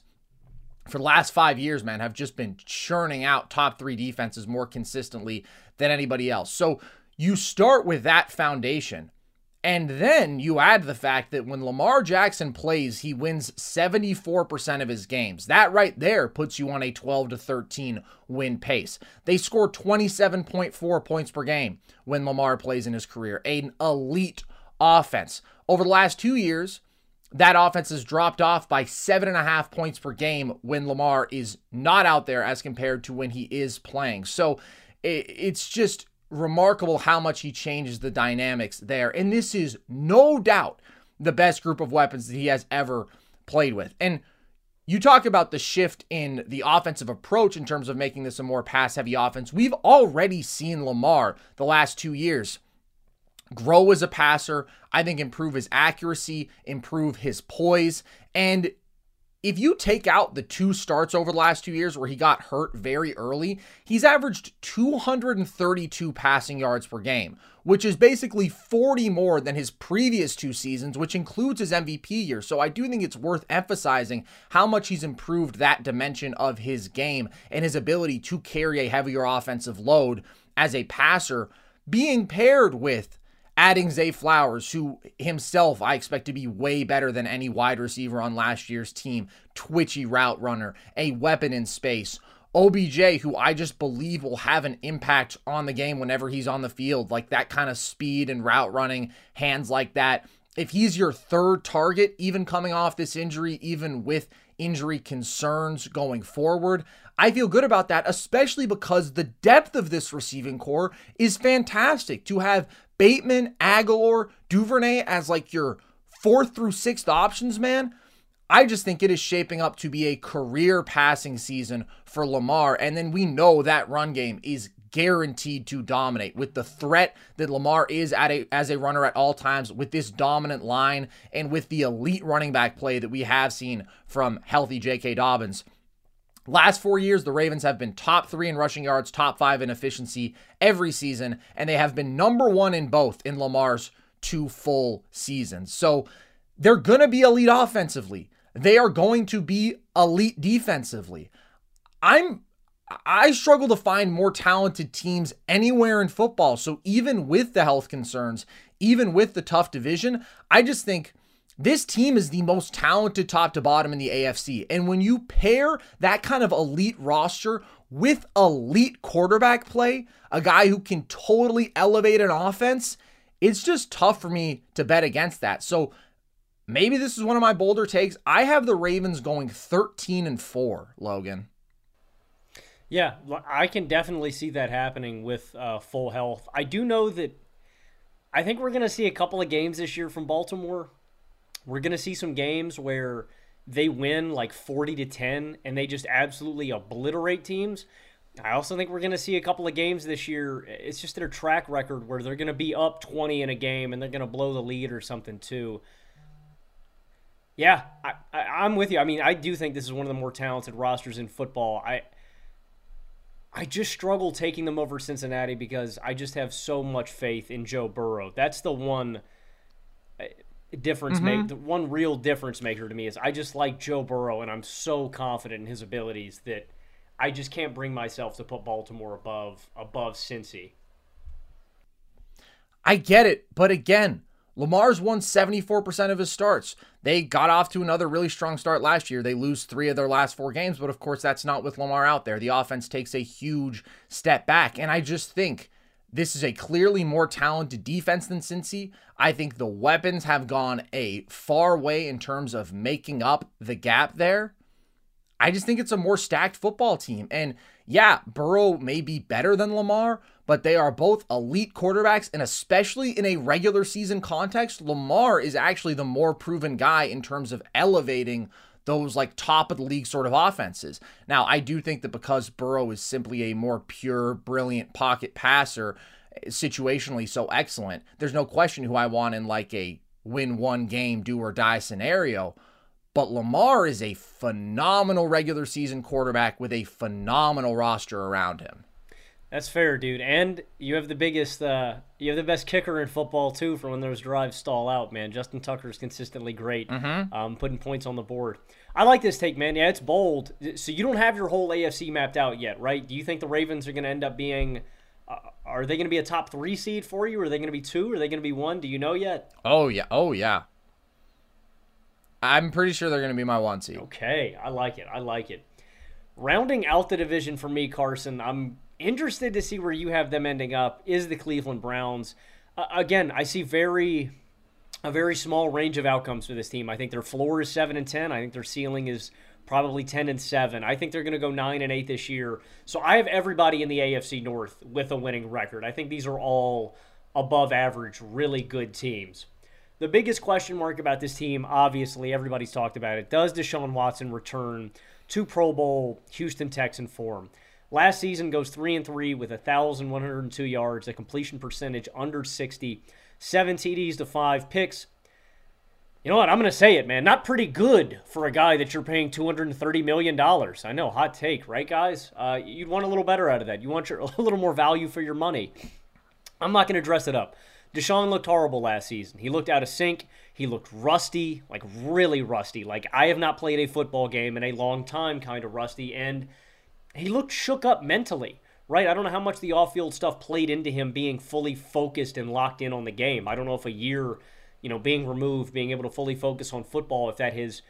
for the last five years, man, have just been churning out top three defenses more consistently than anybody else. So you start with that foundation. And then you add the fact that when Lamar Jackson plays, he wins 74% of his games. That right there puts you on a 12 to 13 win pace. They score 27.4 points per game when Lamar plays in his career. An elite offense. Over the last two years, that offense has dropped off by seven and a half points per game when Lamar is not out there as compared to when he is playing. So it's just remarkable how much he changes the dynamics there. And this is no doubt the best group of weapons that he has ever played with. And you talk about the shift in the offensive approach in terms of making this a more pass heavy offense. We've already seen Lamar the last two years grow as a passer, I think improve his accuracy, improve his poise. And if you take out the two starts over the last two years where he got hurt very early, he's averaged 232 passing yards per game, which is basically 40 more than his previous two seasons, which includes his MVP year. So I do think it's worth emphasizing how much he's improved that dimension of his game and his ability to carry a heavier offensive load as a passer, being paired with adding Zay Flowers, who himself I expect to be way better than any wide receiver on last year's team, twitchy route runner, a weapon in space. OBJ, who I just believe will have an impact on the game whenever he's on the field, like that kind of speed and route running, hands like that. If he's your third target, even coming off this injury, even with injury concerns going forward, I feel good about that, especially because the depth of this receiving corps is fantastic. To have Bateman, Agholor, Duvernay as like your fourth through sixth options, man. I just think it is shaping up to be a career passing season for Lamar. And then we know that run game is guaranteed to dominate with the threat that Lamar is at a as a runner at all times with this dominant line and with the elite running back play that we have seen from healthy J.K. Dobbins. Last four years, the Ravens have been top three in rushing yards, top five in efficiency every season, and they have been number one in both in Lamar's two full seasons. So they're going to be elite offensively. They are going to be elite defensively. I'm I struggle to find more talented teams anywhere in football. So even with the health concerns, even with the tough division, I just think this team is the most talented top to bottom in the AFC. And when you pair that kind of elite roster with elite quarterback play, a guy who can totally elevate an offense, it's just tough for me to bet against that. So maybe this is one of my bolder takes. I have the Ravens going 13 and 4, Logan. Yeah, I can definitely see that happening with uh, full health. I do know that I think we're going to see a couple of games this year from Baltimore we're going to see some games where they win like 40 to 10 and they just absolutely obliterate teams. I also think we're going to see a couple of games this year. It's just their track record where they're going to be up 20 in a game and they're going to blow the lead or something too. Yeah, I, am with you. I mean, I do think this is one of the more talented rosters in football. I I just struggle taking them over Cincinnati because I just have so much faith in Joe Burrow. That's the one difference mm-hmm. make the one real difference maker to me is I just like Joe Burrow and I'm so confident in his abilities that I just can't bring myself to put Baltimore above above Cincy. I get it, but again, Lamar's won 74% of his starts. They got off to another really strong start last year. They lose 3 of their last 4 games, but of course that's not with Lamar out there. The offense takes a huge step back and I just think this is a clearly more talented defense than Cincy. I think the weapons have gone a far way in terms of making up the gap there. I just think it's a more stacked football team. And yeah, Burrow may be better than Lamar, but they are both elite quarterbacks. And especially in a regular season context, Lamar is actually the more proven guy in terms of elevating those like top of the league sort of offenses. Now, I do think that because Burrow is simply a more pure, brilliant pocket passer, situationally so excellent, there's no question who I want in like a win one game, do or die scenario. But Lamar is a phenomenal regular season quarterback with a phenomenal roster around him. That's fair, dude. And you have the biggest, uh, you have the best kicker in football too. For when those drives stall out, man. Justin Tucker is consistently great, mm-hmm. um, putting points on the board. I like this take, man. Yeah, it's bold. So you don't have your whole AFC mapped out yet, right? Do you think the Ravens are going to end up being? Uh, are they going to be a top three seed for you? Are they going to be two? Are they going to be one? Do you know yet? Oh yeah, oh yeah. I'm pretty sure they're going to be my one seed. Okay, I like it. I like it. Rounding out the division for me, Carson, I'm interested to see where you have them ending up. Is the Cleveland Browns? Uh, again, I see very a very small range of outcomes for this team. I think their floor is seven and ten. I think their ceiling is probably ten and seven. I think they're going to go nine and eight this year. So I have everybody in the AFC North with a winning record. I think these are all above average, really good teams. The biggest question mark about this team, obviously, everybody's talked about it. Does Deshaun Watson return to Pro Bowl Houston Texan form? Last season goes three and three with 1,102 yards, a completion percentage under 60, seven TDs to five picks. You know what? I'm going to say it, man. Not pretty good for a guy that you're paying $230 million. I know, hot take, right, guys? Uh, you'd want a little better out of that. You want your, a little more value for your money. I'm not going to dress it up. Deshaun looked horrible last season. He looked out of sync. He looked rusty, like really rusty. Like I have not played a football game in a long time, kind of rusty. And he looked shook up mentally, right? I don't know how much the off field stuff played into him being fully focused and locked in on the game. I don't know if a year, you know, being removed, being able to fully focus on football, if that has.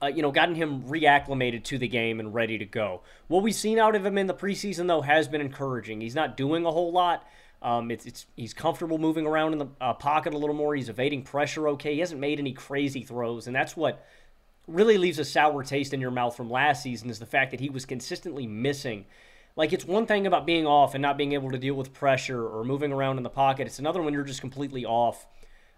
Uh, you know, gotten him reacclimated to the game and ready to go. What we've seen out of him in the preseason, though, has been encouraging. He's not doing a whole lot, um, it's, it's he's comfortable moving around in the uh, pocket a little more. He's evading pressure okay. He hasn't made any crazy throws, and that's what really leaves a sour taste in your mouth from last season is the fact that he was consistently missing. Like it's one thing about being off and not being able to deal with pressure or moving around in the pocket. It's another when you're just completely off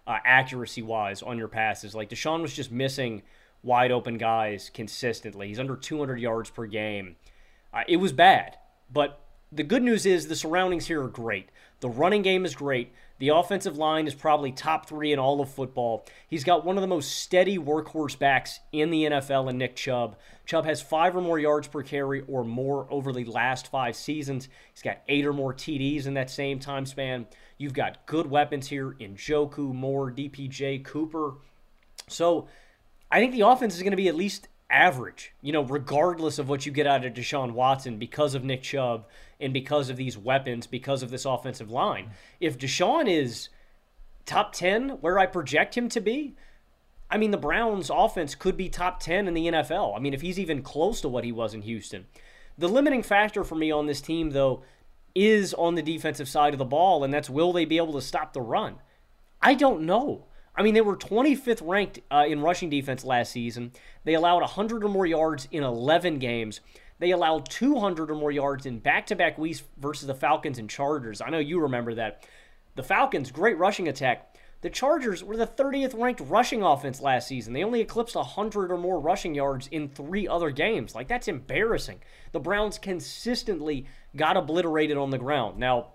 uh, accuracy wise on your passes. Like Deshaun was just missing wide open guys consistently. He's under 200 yards per game. Uh, it was bad, but the good news is the surroundings here are great. The running game is great. The offensive line is probably top three in all of football. He's got one of the most steady workhorse backs in the NFL in Nick Chubb. Chubb has five or more yards per carry or more over the last five seasons. He's got eight or more TDs in that same time span. You've got good weapons here in Joku, Moore, DPJ, Cooper. So I think the offense is going to be at least average, you know, regardless of what you get out of Deshaun Watson because of Nick Chubb and because of these weapons, because of this offensive line. If Deshaun is top 10 where I project him to be, I mean, the Browns' offense could be top 10 in the NFL. I mean, if he's even close to what he was in Houston. The limiting factor for me on this team, though, is on the defensive side of the ball, and that's will they be able to stop the run? I don't know. I mean, they were 25th ranked uh, in rushing defense last season. They allowed 100 or more yards in 11 games. They allowed 200 or more yards in back to back weeks versus the Falcons and Chargers. I know you remember that. The Falcons, great rushing attack. The Chargers were the 30th ranked rushing offense last season. They only eclipsed 100 or more rushing yards in three other games. Like, that's embarrassing. The Browns consistently got obliterated on the ground. Now,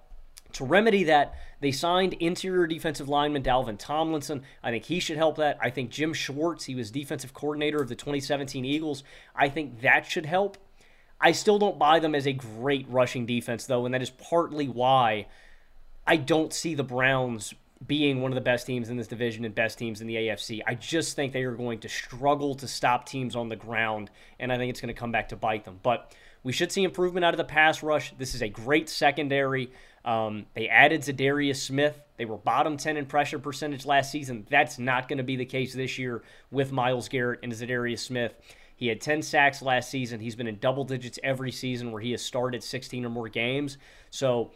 to remedy that, they signed interior defensive lineman Dalvin Tomlinson. I think he should help that. I think Jim Schwartz, he was defensive coordinator of the 2017 Eagles. I think that should help. I still don't buy them as a great rushing defense, though, and that is partly why I don't see the Browns being one of the best teams in this division and best teams in the AFC. I just think they are going to struggle to stop teams on the ground, and I think it's going to come back to bite them. But we should see improvement out of the pass rush. This is a great secondary. Um, they added Za'Darius Smith. They were bottom 10 in pressure percentage last season. That's not going to be the case this year with Myles Garrett and Za'Darius Smith. He had 10 sacks last season. He's been in double digits every season where he has started 16 or more games. So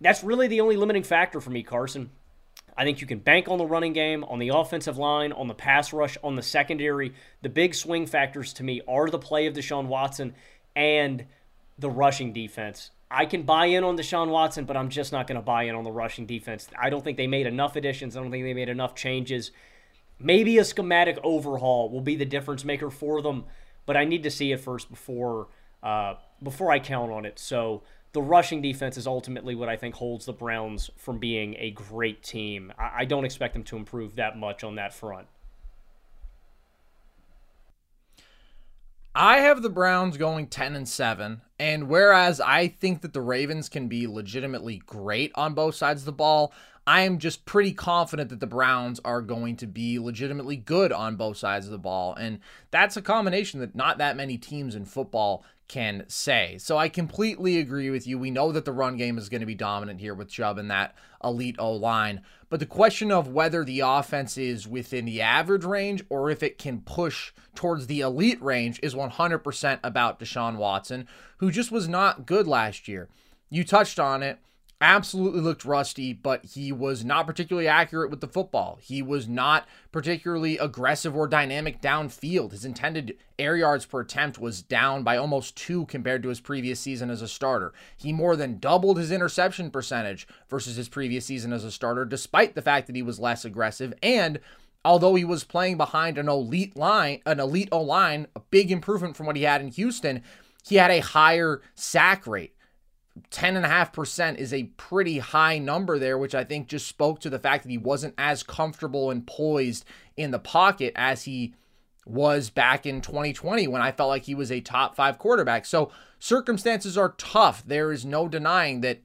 that's really the only limiting factor for me, Carson. I think you can bank on the running game, on the offensive line, on the pass rush, on the secondary. The big swing factors to me are the play of Deshaun Watson and the rushing defense. I can buy in on Deshaun Watson, but I'm just not going to buy in on the rushing defense. I don't think they made enough additions. I don't think they made enough changes. Maybe a schematic overhaul will be the difference maker for them, but I need to see it first before uh, before I count on it. So the rushing defense is ultimately what I think holds the Browns from being a great team. I, I don't expect them to improve that much on that front. I have the Browns going 10 and 7. And whereas I think that the Ravens can be legitimately great on both sides of the ball, I am just pretty confident that the Browns are going to be legitimately good on both sides of the ball. And that's a combination that not that many teams in football can say. So I completely agree with you. We know that the run game is going to be dominant here with Chubb and that elite O line. But the question of whether the offense is within the average range or if it can push towards the elite range is 100% about Deshaun Watson, who just was not good last year. You touched on it absolutely looked rusty, but he was not particularly accurate with the football. He was not particularly aggressive or dynamic downfield. His intended air yards per attempt was down by almost two compared to his previous season as a starter. He more than doubled his interception percentage versus his previous season as a starter, despite the fact that he was less aggressive. And although he was playing behind an elite line, an elite O line, a big improvement from what he had in Houston, he had a higher sack rate. 10.5% is a pretty high number there, which I think just spoke to the fact that he wasn't as comfortable and poised in the pocket as he was back in 2020 when I felt like he was a top five quarterback. So circumstances are tough. There is no denying that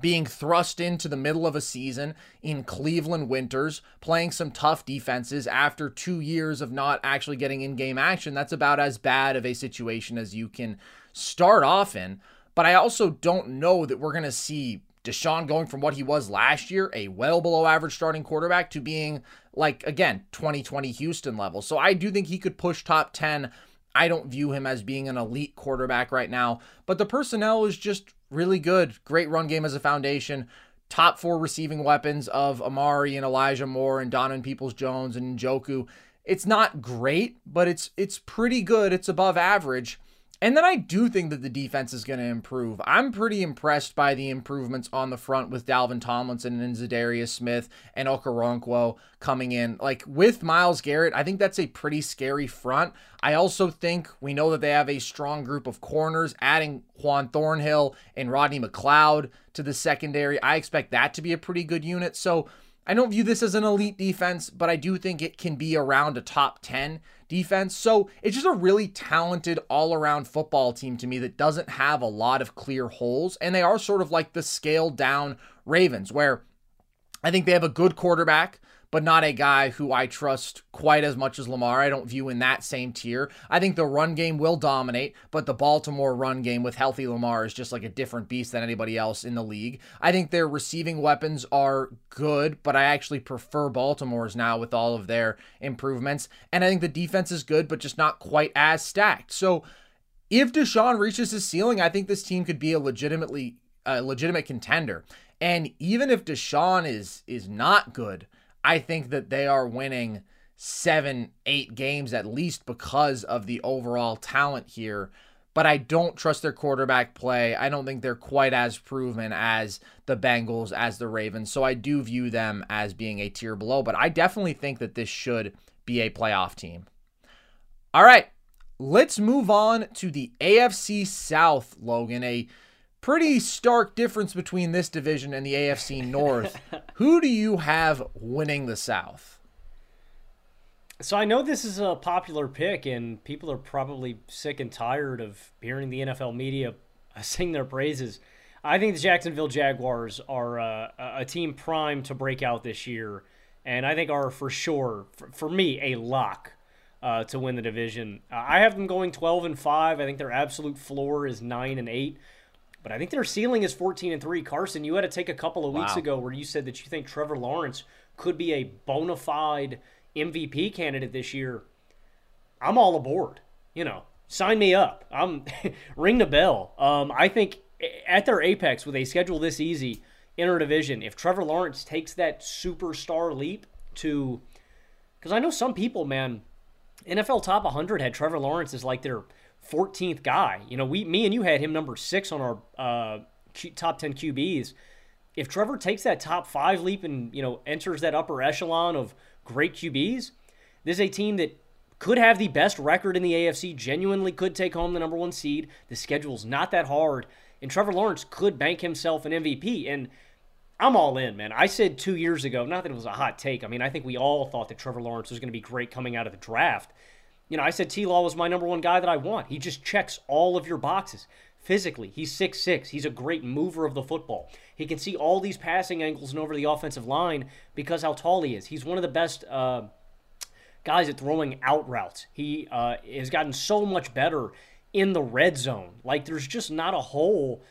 being thrust into the middle of a season in Cleveland winters, playing some tough defenses after two years of not actually getting in game action, that's about as bad of a situation as you can start off in. But I also don't know that we're going to see Deshaun going from what he was last year, a well below average starting quarterback, to being like, again, 2020 Houston level. So I do think he could push top 10. I don't view him as being an elite quarterback right now, but the personnel is just really good. Great run game as a foundation. Top four receiving weapons of Amari and Elijah Moore and Donovan Peoples Jones and Njoku. It's not great, but it's it's pretty good. It's above average. And then I do think that the defense is going to improve. I'm pretty impressed by the improvements on the front with Dalvin Tomlinson and Za'Darius Smith and Okoronkwo coming in. Like with Myles Garrett, I think that's a pretty scary front. I also think we know that they have a strong group of corners, adding Juan Thornhill and Rodney McLeod to the secondary. I expect that to be a pretty good unit. So I don't view this as an elite defense, but I do think it can be around a top 10 defense. So it's just a really talented all around football team to me that doesn't have a lot of clear holes. And they are sort of like the scaled down Ravens, where I think they have a good quarterback but not a guy who I trust quite as much as Lamar. I don't view in that same tier. I think the run game will dominate, but the Baltimore run game with healthy Lamar is just like a different beast than anybody else in the league. I think their receiving weapons are good, but I actually prefer Baltimore's now with all of their improvements. And I think the defense is good, but just not quite as stacked. So if Deshaun reaches his ceiling, I think this team could be a legitimately a legitimate contender. And even if Deshaun is is not good, I think that they are winning seven, eight games at least because of the overall talent here. But I don't trust their quarterback play. I don't think they're quite as proven as the Bengals, as the Ravens. So I do view them as being a tier below. But I definitely think that this should be a playoff team. All right, let's move on to the AFC South, Logan. A pretty stark difference between this division and the AFC North. Who do you have winning the South? So I know this is a popular pick, and people are probably sick and tired of hearing the NFL media sing their praises. I think the Jacksonville Jaguars are uh, a team primed to break out this year, and I think are for sure, for, for me, a lock uh, to win the division. Uh, I have them going 12 and five. I think their absolute floor is nine and eight. But I think their ceiling is 14 and 3. Carson, you had to take a couple of weeks wow. ago where you said that you think Trevor Lawrence could be a bona fide MVP candidate this year. I'm all aboard. You know, sign me up. I'm ring the bell. Um, I think at their apex with a schedule this easy in our division, if Trevor Lawrence takes that superstar leap to, because I know some people, man, NFL top 100 had Trevor Lawrence as like their 14th guy. You know, we, me and you had him number six on our uh, top 10 QBs. If Trevor takes that top five leap and you know enters that upper echelon of great QBs, this is a team that could have the best record in the AFC, genuinely could take home the number one seed. The schedule's not that hard, and Trevor Lawrence could bank himself an MVP. And I'm all in, man. I said two years ago, not that it was a hot take. I mean, I think we all thought that Trevor Lawrence was going to be great coming out of the draft. You know, I said T Law was my number one guy that I want. He just checks all of your boxes. Physically, he's six six. He's a great mover of the football. He can see all these passing angles and over the offensive line because how tall he is. He's one of the best uh, guys at throwing out routes. He uh, has gotten so much better in the red zone. Like there's just not a hole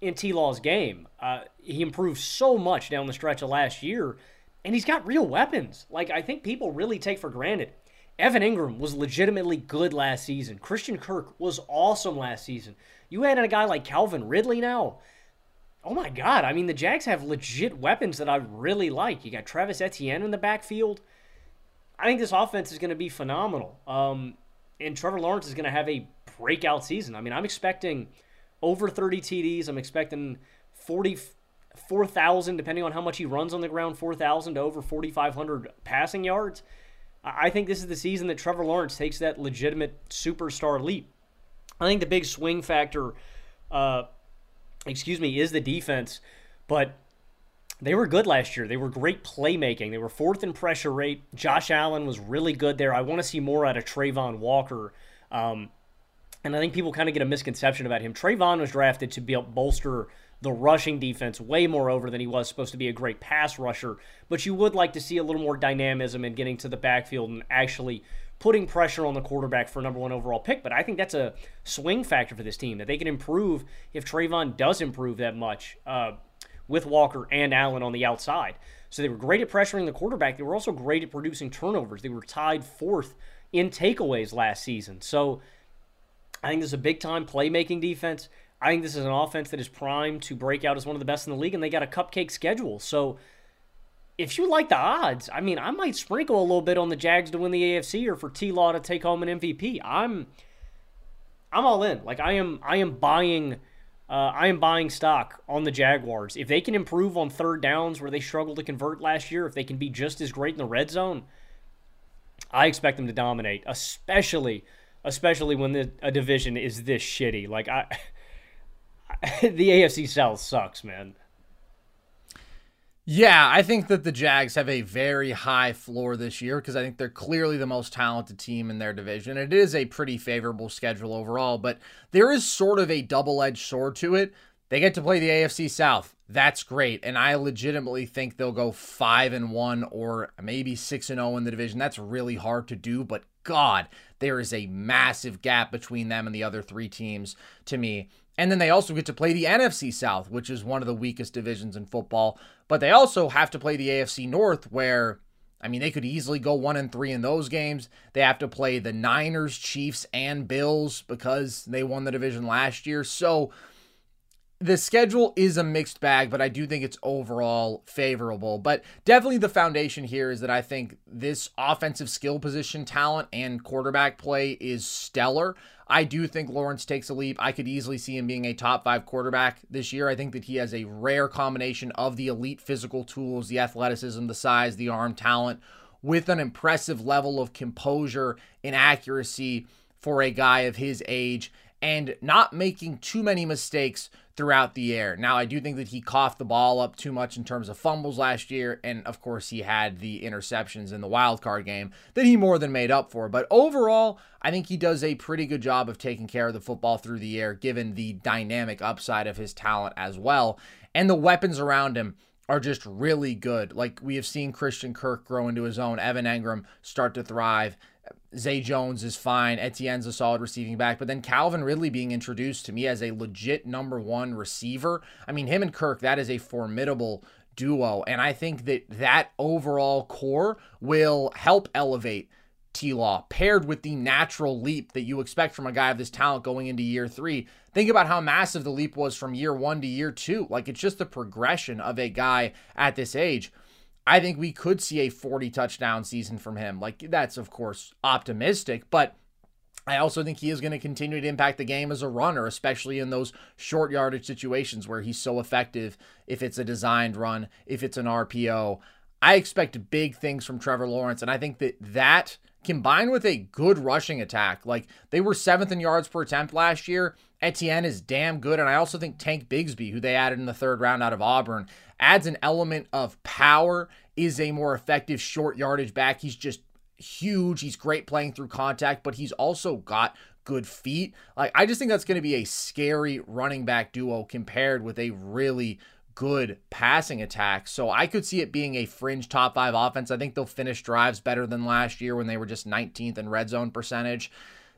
in T Law's game. Uh, he improved so much down the stretch of last year, and he's got real weapons. Like I think people really take for granted. Evan Engram was legitimately good last season. Christian Kirk was awesome last season. You in a guy like Calvin Ridley now. Oh my God. I mean, the Jags have legit weapons that I really like. You got Travis Etienne in the backfield. I think this offense is going to be phenomenal. Um, and Trevor Lawrence is going to have a breakout season. I mean, I'm expecting over 30 TDs. I'm expecting 44,000, depending on how much he runs on the ground, 4,000 to over 4,500 passing yards. I think this is the season that Trevor Lawrence takes that legitimate superstar leap. I think the big swing factor, uh, excuse me, is the defense. But they were good last year. They were great playmaking. They were fourth in pressure rate. Josh Allen was really good there. I want to see more out of Travon Walker. Um, and I think people kind of get a misconception about him. Travon was drafted to be able bolster the rushing defense way more over than he was supposed to be a great pass rusher. But you would like to see a little more dynamism in getting to the backfield and actually putting pressure on the quarterback for number one overall pick. But I think that's a swing factor for this team that they can improve if Travon does improve that much. Uh, with Walker and Allen on the outside. So they were great at pressuring the quarterback. They were also great at producing turnovers. They were tied fourth in takeaways last season. So I think this is a big time playmaking defense. I think this is an offense that is primed to break out as one of the best in the league, and they got a cupcake schedule. So if you like the odds, I mean, I might sprinkle a little bit on the Jags to win the AFC or for T Law to take home an MVP. I'm I'm all in. Like I am I am buying uh, I am buying stock on the Jaguars. If they can improve on third downs where they struggled to convert last year, if they can be just as great in the red zone, I expect them to dominate, especially especially when the, a division is this shitty. Like I the AFC South sucks, man. Yeah, I think that the Jags have a very high floor this year because I think they're clearly the most talented team in their division. It is a pretty favorable schedule overall, but there is sort of a double edged sword to it. They get to play the AFC South. That's great. And I legitimately think they'll go 5 and 1 or maybe 6 and 0 in the division. That's really hard to do, but god, there is a massive gap between them and the other 3 teams to me. And then they also get to play the NFC South, which is one of the weakest divisions in football. But they also have to play the AFC North, where, I mean, they could easily go one and three in those games. They have to play the Niners, Chiefs, and Bills because they won the division last year. So the schedule is a mixed bag, but I do think it's overall favorable. But definitely the foundation here is that I think this offensive skill position talent and quarterback play is stellar. I do think Lawrence takes a leap. I could easily see him being a top five quarterback this year. I think that he has a rare combination of the elite physical tools, the athleticism, the size, the arm talent, with an impressive level of composure and accuracy for a guy of his age and not making too many mistakes throughout the air. Now, I do think that he coughed the ball up too much in terms of fumbles last year, and of course, he had the interceptions in the wild card game that he more than made up for. But overall, I think he does a pretty good job of taking care of the football through the air, given the dynamic upside of his talent as well, and the weapons around him are just really good. Like we have seen Christian Kirk grow into his own, Evan Engram start to thrive. Zay Jones is fine. Etienne's a solid receiving back. But then Calvin Ridley being introduced to me as a legit number one receiver. I mean, him and Kirk, that is a formidable duo. And I think that that overall core will help elevate T Law, paired with the natural leap that you expect from a guy of this talent going into year three. Think about how massive the leap was from year one to year two. Like it's just the progression of a guy at this age. I think we could see a 40 touchdown season from him. Like that's, of course, optimistic, but I also think he is going to continue to impact the game as a runner, especially in those short yardage situations where he's so effective. If it's a designed run, if it's an RPO, I expect big things from Trevor Lawrence. And I think that that combined with a good rushing attack, like they were seventh in yards per attempt last year. Etienne is damn good. And I also think Tank Bigsby, who they added in the third round out of Auburn, adds an element of power, is a more effective short yardage back. He's just huge. He's great playing through contact, but he's also got good feet. Like I just think that's going to be a scary running back duo compared with a really good passing attack. So I could see it being a fringe top 5 offense. I think they'll finish drives better than last year when they were just 19th in red zone percentage.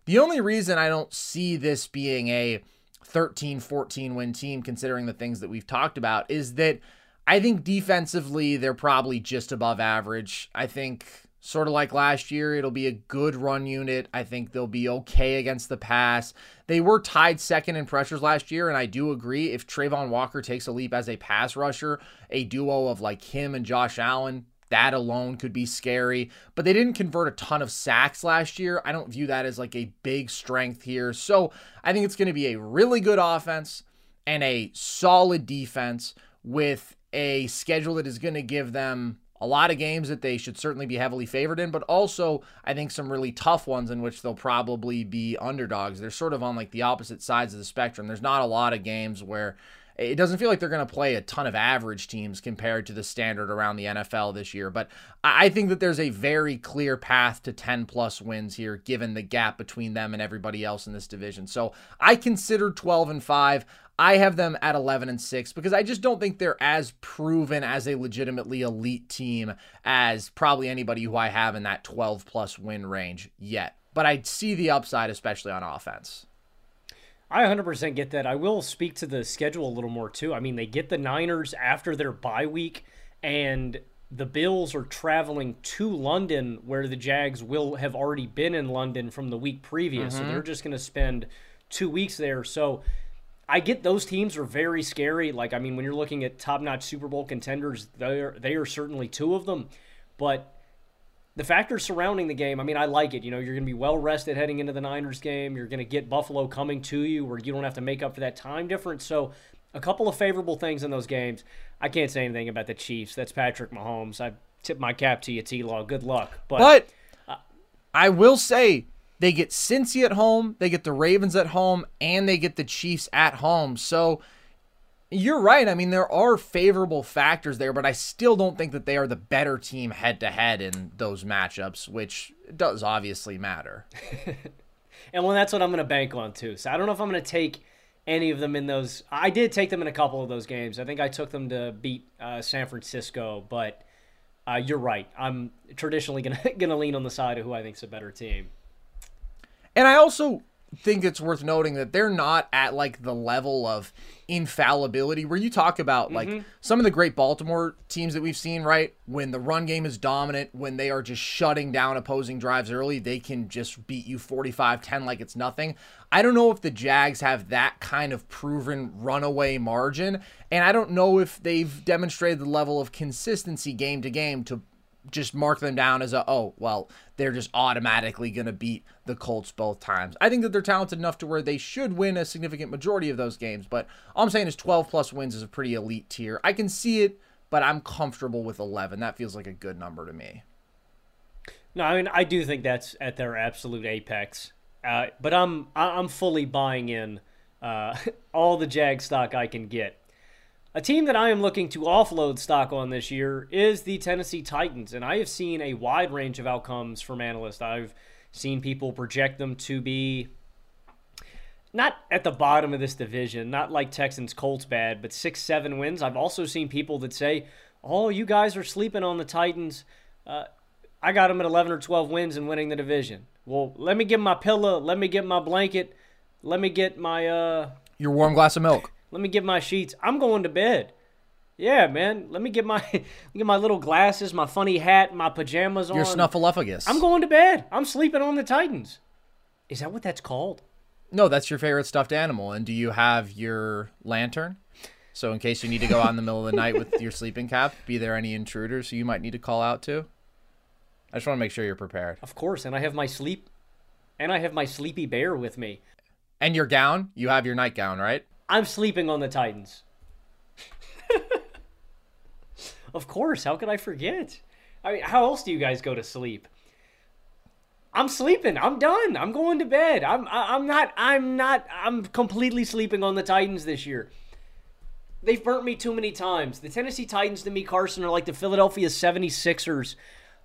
The only reason I don't see this being a 13 14 win team considering the things that we've talked about is that I think defensively they're probably just above average. I think sort of like last year. It'll be a good run unit. I think they'll be okay against the pass. They were tied second in pressures last year, and I do agree. If Travon Walker takes a leap as a pass rusher, a duo of like him and Josh Allen, that alone could be scary. But they didn't convert a ton of sacks last year. I don't view that as like a big strength here. So I think it's going to be a really good offense and a solid defense with a schedule that is going to give them a lot of games that they should certainly be heavily favored in, but also I think some really tough ones in which they'll probably be underdogs. They're sort of on like the opposite sides of the spectrum. There's not a lot of games where it doesn't feel like they're going to play a ton of average teams compared to the standard around the NFL this year. But I think that there's a very clear path to 10 plus wins here, given the gap between them and everybody else in this division. So I consider 12 and 5. I have them at 11 and 6 because I just don't think they're as proven as a legitimately elite team as probably anybody who I have in that 12 plus win range yet. But I see the upside, especially on offense. I 100% get that. I will speak to the schedule a little more too. I mean, they get the Niners after their bye week, and the Bills are traveling to London, where the Jags will have already been in London from the week previous. Mm-hmm. So they're just going to spend two weeks there. So I get those teams are very scary. Like I mean, when you're looking at top-notch Super Bowl contenders, they are they are certainly two of them. But the factors surrounding the game, I mean, I like it. You know, you're going to be well rested heading into the Niners game. You're going to get Buffalo coming to you, where you don't have to make up for that time difference. So, a couple of favorable things in those games. I can't say anything about the Chiefs. That's Patrick Mahomes. I tip my cap to you, T. Law. Good luck. But, but uh, I will say they get Cincy at home, they get the Ravens at home, and they get the Chiefs at home. So you're right. I mean, there are favorable factors there, but I still don't think that they are the better team head to head in those matchups, which does obviously matter. and well, that's what I'm going to bank on too. So I don't know if I'm going to take any of them in those. I did take them in a couple of those games. I think I took them to beat uh, San Francisco, but uh, you're right. I'm traditionally going to going to lean on the side of who I think is a better team. And I also think it's worth noting that they're not at like the level of infallibility where you talk about like mm-hmm. some of the great Baltimore teams that we've seen, right? When the run game is dominant, when they are just shutting down opposing drives early, they can just beat you 45-10 like it's nothing. I don't know if the Jags have that kind of proven runaway margin, and I don't know if they've demonstrated the level of consistency game to game to just mark them down as a oh well they're just automatically going to beat the Colts both times. I think that they're talented enough to where they should win a significant majority of those games, but all I'm saying is 12 plus wins is a pretty elite tier. I can see it, but I'm comfortable with 11. That feels like a good number to me. No, I mean I do think that's at their absolute apex. Uh, but I'm I'm fully buying in uh, all the Jag stock I can get a team that I am looking to offload stock on this year is the Tennessee Titans, and I have seen a wide range of outcomes from analysts. I've seen people project them to be not at the bottom of this division, not like Texans Colts bad, but six, seven wins. I've also seen people that say, oh, you guys are sleeping on the Titans. Uh, I got them at 11 or 12 wins and winning the division. Well, let me get my pillow. Let me get my blanket. Let me get my. uh Your warm glass of milk. Let me get my sheets. I'm going to bed. Yeah, man. Let me get my get my little glasses, my funny hat, my pajamas on. Your snuffleupagus. I'm going to bed. I'm sleeping on the Titans. Is that what that's called? No, that's your favorite stuffed animal. And do you have your lantern? So in case you need to go out in the middle of the night with your sleeping cap, be there any intruders who you might need to call out to? I just want to make sure you're prepared. Of course, and I have my sleep and I have my sleepy bear with me. And your gown? You have your nightgown, right? I'm sleeping on the Titans. of course, how could I forget? I mean, how else do you guys go to sleep? I'm sleeping. I'm done. I'm going to bed. I'm I'm not I'm not I'm completely sleeping on the Titans this year. They've burnt me too many times. The Tennessee Titans to me, Carson, are like the Philadelphia 76ers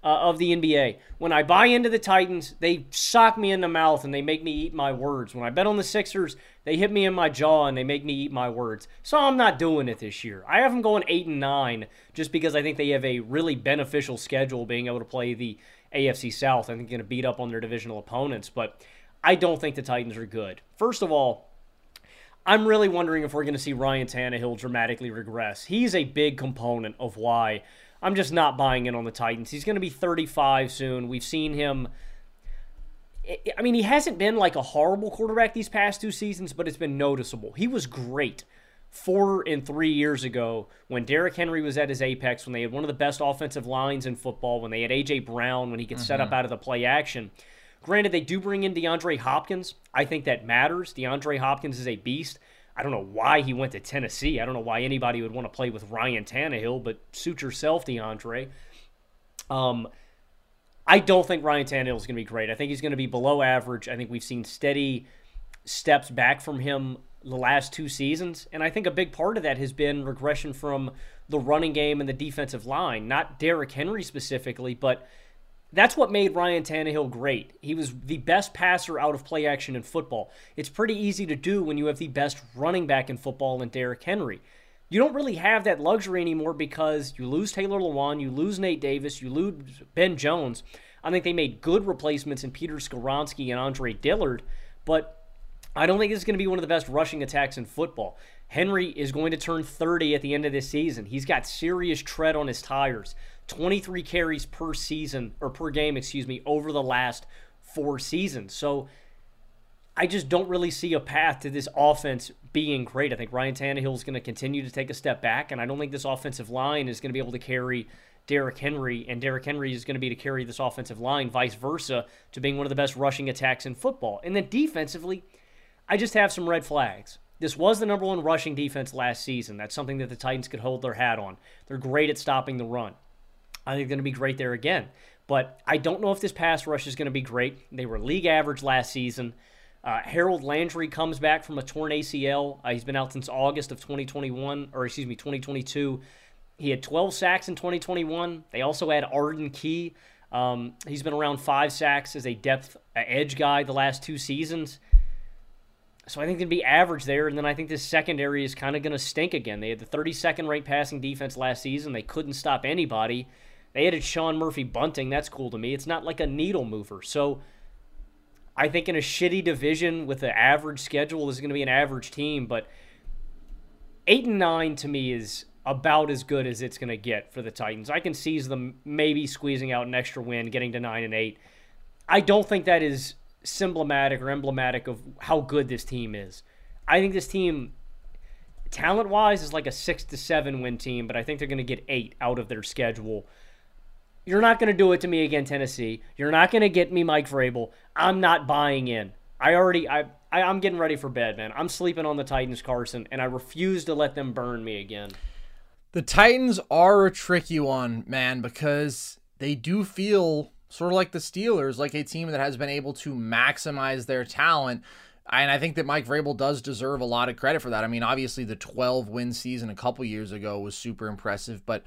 uh, of the NBA. When I buy into the Titans, they sock me in the mouth and they make me eat my words. When I bet on the Sixers, they hit me in my jaw and they make me eat my words. So I'm not doing it this year. I have them going 8 and 9 just because I think they have a really beneficial schedule being able to play the AFC South. I think going to beat up on their divisional opponents, but I don't think the Titans are good. First of all, I'm really wondering if we're going to see Ryan Tannehill dramatically regress. He's a big component of why I'm just not buying in on the Titans. He's going to be 35 soon. We've seen him. I mean, he hasn't been like a horrible quarterback these past two seasons, but it's been noticeable. He was great four and three years ago when Derrick Henry was at his apex, when they had one of the best offensive lines in football, when they had A.J. Brown, when he could mm-hmm. set up mm-hmm. out of the play action. Granted, they do bring in DeAndre Hopkins. I think that matters. DeAndre Hopkins is a beast. I don't know why he went to Tennessee. I don't know why anybody would want to play with Ryan Tannehill, but suit yourself, DeAndre. Um, I don't think Ryan Tannehill is going to be great. I think he's going to be below average. I think we've seen steady steps back from him the last two seasons, and I think a big part of that has been regression from the running game and the defensive line. Not Derrick Henry specifically, but that's what made Ryan Tannehill great. He was the best passer out of play action in football. It's pretty easy to do when you have the best running back in football in Derrick Henry. You don't really have that luxury anymore because you lose Taylor Lewan, you lose Nate Davis, you lose Ben Jones. I think they made good replacements in Peter Skoronski and Andre Dillard, but I don't think this is going to be one of the best rushing attacks in football. Henry is going to turn 30 at the end of this season. He's got serious tread on his tires. 23 carries per season or per game, excuse me, over the last four seasons. So I just don't really see a path to this offense being great. I think Ryan Tannehill is going to continue to take a step back, and I don't think this offensive line is going to be able to carry Derrick Henry, and Derrick Henry is going to be to carry this offensive line, vice versa, to being one of the best rushing attacks in football. And then defensively, I just have some red flags. This was the number one rushing defense last season. That's something that the Titans could hold their hat on. They're great at stopping the run. I think they're going to be great there again. But I don't know if this pass rush is going to be great. They were league average last season. Uh, Harold Landry comes back from a torn ACL. Uh, he's been out since August of 2021, or excuse me, 2022. He had 12 sacks in 2021. They also had Arden Key. Um, he's been around five sacks as a depth uh, edge guy the last two seasons. So I think it'd be average there, and then I think this secondary is kind of going to stink again. They had the 32nd ranked passing defense last season. They couldn't stop anybody. They added Sean Murphy Bunting. That's cool to me. It's not like a needle mover. So I think in a shitty division with an average schedule, this is going to be an average team. But eight and nine to me is about as good as it's going to get for the Titans. I can seize them maybe squeezing out an extra win, getting to nine and eight. I don't think that is symptomatic or emblematic of how good this team is. I think this team, talent wise, is like a six to seven win team, but I think they're going to get eight out of their schedule you're not going to do it to me again, Tennessee. You're not going to get me Mike Vrabel. I'm not buying in. I already, I, I, I'm getting ready for bed, man. I'm sleeping on the Titans, Carson, and I refuse to let them burn me again. The Titans are a tricky one, man, because they do feel sort of like the Steelers, like a team that has been able to maximize their talent. And I think that Mike Vrabel does deserve a lot of credit for that. I mean, obviously, the 12 win season a couple years ago was super impressive, but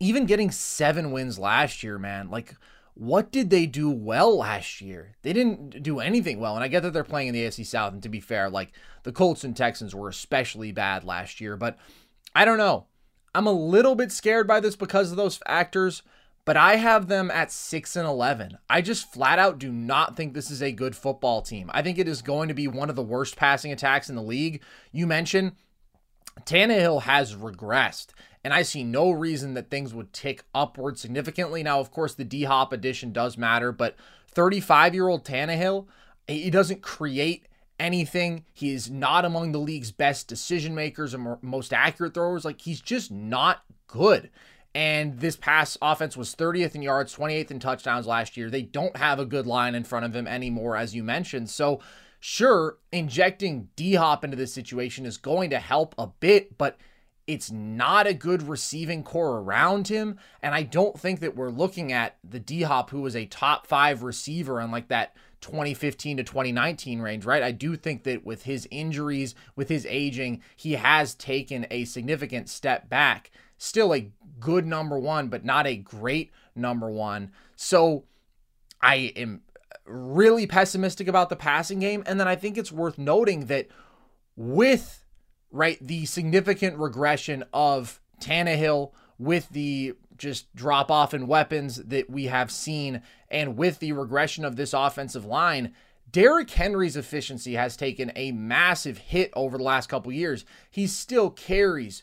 even getting seven wins last year, man, like what did they do well last year? They didn't do anything well. And I get that they're playing in the AFC South. And to be fair, like the Colts and Texans were especially bad last year. But I don't know. I'm a little bit scared by this because of those factors. But I have them at 6 and 11. I just flat out do not think this is a good football team. I think it is going to be one of the worst passing attacks in the league. You mentioned Tannehill has regressed. And I see no reason that things would tick upward significantly. Now, of course, the D Hop addition does matter, but 35 year old Tannehill, he doesn't create anything. He is not among the league's best decision makers and most accurate throwers. Like, he's just not good. And this pass offense was 30th in yards, 28th in touchdowns last year. They don't have a good line in front of him anymore, as you mentioned. So, sure, injecting D Hop into this situation is going to help a bit, but it's not a good receiving corps around him. And I don't think that we're looking at the D Hop, who was a top five receiver on like that 2015 to 2019 range, right? I do think that with his injuries, with his aging, he has taken a significant step back. Still a good number one, but not a great number one. So I am really pessimistic about the passing game. And then I think it's worth noting that with right the significant regression of Tannehill, with the just drop off in weapons that we have seen, and with the regression of this offensive line, Derrick Henry's efficiency has taken a massive hit over the last couple years. He still carries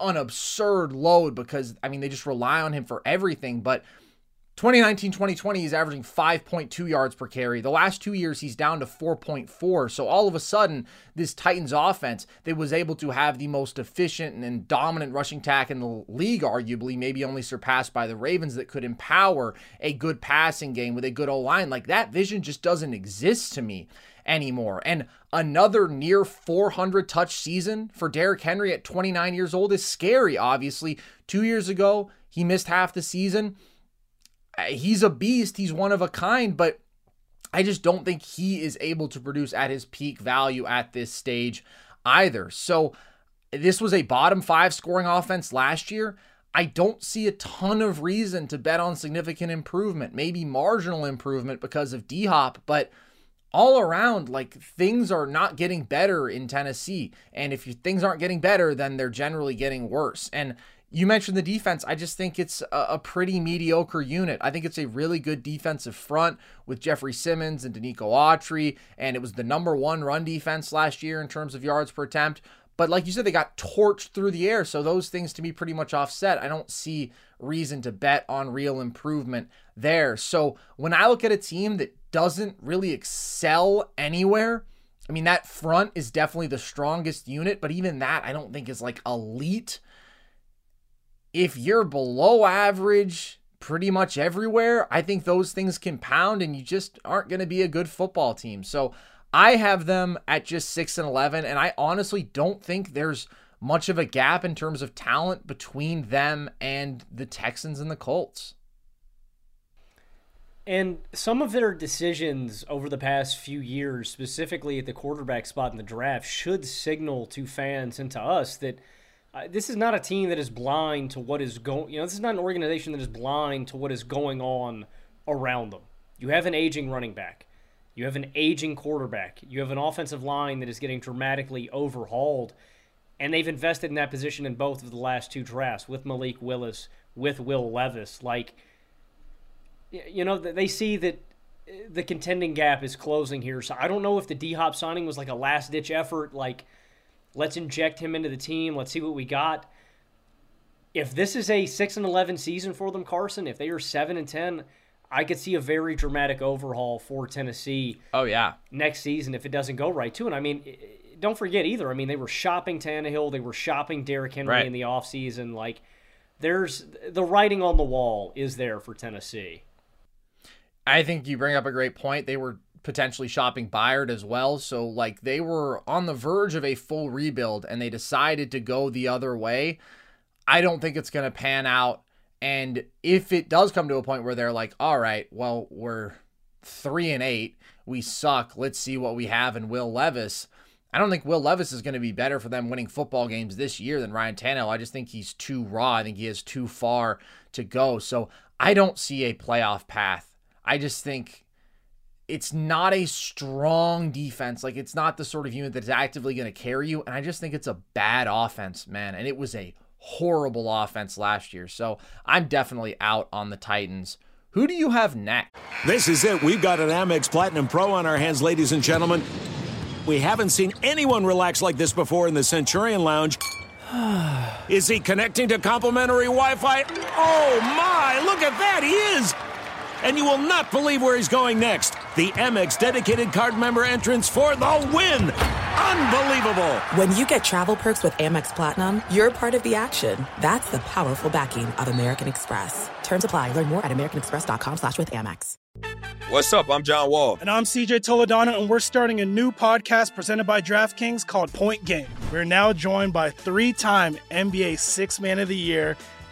an absurd load because I mean they just rely on him for everything, but 2019 2020, he's averaging 5.2 yards per carry. The last two years, he's down to 4.4. So all of a sudden, this Titans offense that was able to have the most efficient and dominant rushing attack in the league, arguably, maybe only surpassed by the Ravens, that could empower a good passing game with a good O line, like that vision just doesn't exist to me anymore. And another near 400 touch season for Derrick Henry at 29 years old is scary, obviously. Two years ago, he missed half the season Uh, he's a beast. He's one of a kind, but I just don't think he is able to produce at his peak value at this stage either. So this was a bottom five scoring offense last year. I don't see a ton of reason to bet on significant improvement, maybe marginal improvement because of D Hop, but all around, like things are not getting better in Tennessee. And if you, things aren't getting better, then they're generally getting worse. And you mentioned the defense. I just think it's a, pretty mediocre unit. I think it's a really good defensive front with Jeffery Simmons and Denico Autry, and it was the number one run defense last year in terms of yards per attempt. But like you said, they got torched through the air, so those things to me pretty much offset. I don't see reason to bet on real improvement there. So when I look at a team that doesn't really excel anywhere, I mean that front is definitely the strongest unit, but even that I don't think is like elite if you're below average pretty much everywhere, I think those things compound and you just aren't going to be a good football team. So I have them at just 6 and 11 and I honestly don't think there's much of a gap in terms of talent between them and the Texans and the Colts. And some of their decisions over the past few years, specifically at the quarterback spot in the draft, should signal to fans and to us that – this is not a team that is blind to what is going. You know, this is not an organization that is blind to what is going on around them. You have an aging running back. You have an aging quarterback. You have an offensive line that is getting dramatically overhauled, and they've invested in that position in both of the last two drafts with Malik Willis, with Will Levis. Like, you know, they see that uh, the contending gap is closing here. So I don't know if the D Hop signing was like a last ditch effort, like Let's inject him into the team. Let's see what we got. If this is a 6 and 11 season for them, Carson, if they are 7 and 10, I could see a very dramatic overhaul for Tennessee. Oh yeah. Next season if it doesn't go right too. And I mean, don't forget either. I mean, they were shopping Tannehill, they were shopping Derrick Henry right. in the offseason. Like there's the writing on the wall is there for Tennessee. I think you bring up a great point. They were potentially shopping Byard as well. So, like, they were on the verge of a full rebuild and they decided to go the other way. I don't think it's going to pan out. And if it does come to a point where they're like, all right, well, we're three and eight, we suck. Let's see what we have in Will Levis. I don't think Will Levis is going to be better for them winning football games this year than Ryan Tannehill. I just think he's too raw. I think he has too far to go. So I don't see a playoff path. I just think it's not a strong defense. Like it's not the sort of unit that's actively going to carry you. And I just think it's a bad offense, man. And it was a horrible offense last year. So I'm definitely out on the Titans. Who do you have next? This is it. We've got an Amex Platinum Pro on our hands, ladies and gentlemen. We haven't seen anyone relax like this before in the Centurion Lounge. Is he connecting to complimentary Wi Fi? Oh my, look at that, he is! And you will not believe where he's going next. The Amex dedicated card member entrance for the win! Unbelievable! When you get travel perks with Amex Platinum, you're part of the action. That's the powerful backing of American Express. Terms apply. Learn more at americanexpress.com slash with Amex. What's up? I'm John Wall. And I'm CJ Toledano, and we're starting a new podcast presented by DraftKings called Point Game. We're now joined by three-time NBA Six Man of the Year,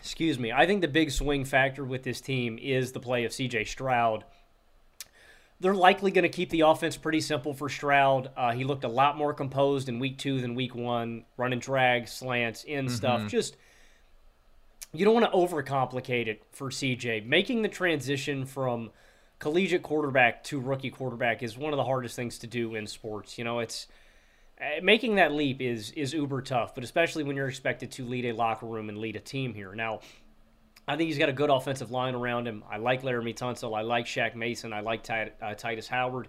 excuse me, I think the big swing factor with this team is the play of CJ Stroud. They're likely going to keep the offense pretty simple for Stroud. Uh, he looked a lot more composed in week two than week one, running drag, slants, in stuff. Mhm. Just you don't want to overcomplicate it for CJ. Making the transition from collegiate quarterback to rookie quarterback is one of the hardest things to do in sports. You know, it's making that leap is is uber tough, but especially when you're expected to lead a locker room and lead a team here. Now, I think he's got a good offensive line around him. I like Laremy Tunsil. I like Shaq Mason. I like Ti- uh, Titus Howard.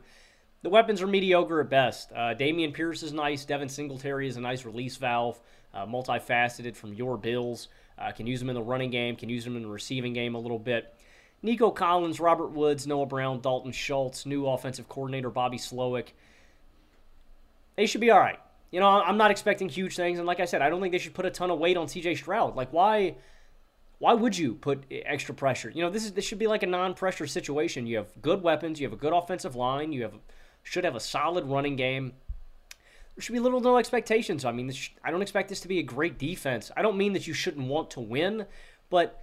The weapons are mediocre at best. Uh, Dameon Pierce is nice. Devin Singletary is a nice release valve, uh, multifaceted from your Bills. Uh, can use him in the running game, can use him in the receiving game a little bit. Nico Collins, Robert Woods, Noah Brown, Dalton Schultz, new offensive coordinator Bobby Slowik. They should be all right. You know, I'm not expecting huge things, and like I said, I don't think they should put a ton of weight on C.J. Stroud. Like, why? Why would you put extra pressure? You know, this is this should be like a non-pressure situation. You have good weapons, you have a good offensive line, you have should have a solid running game. There should be little no expectations. I mean, this, I don't expect this to be a great defense. I don't mean that you shouldn't want to win, but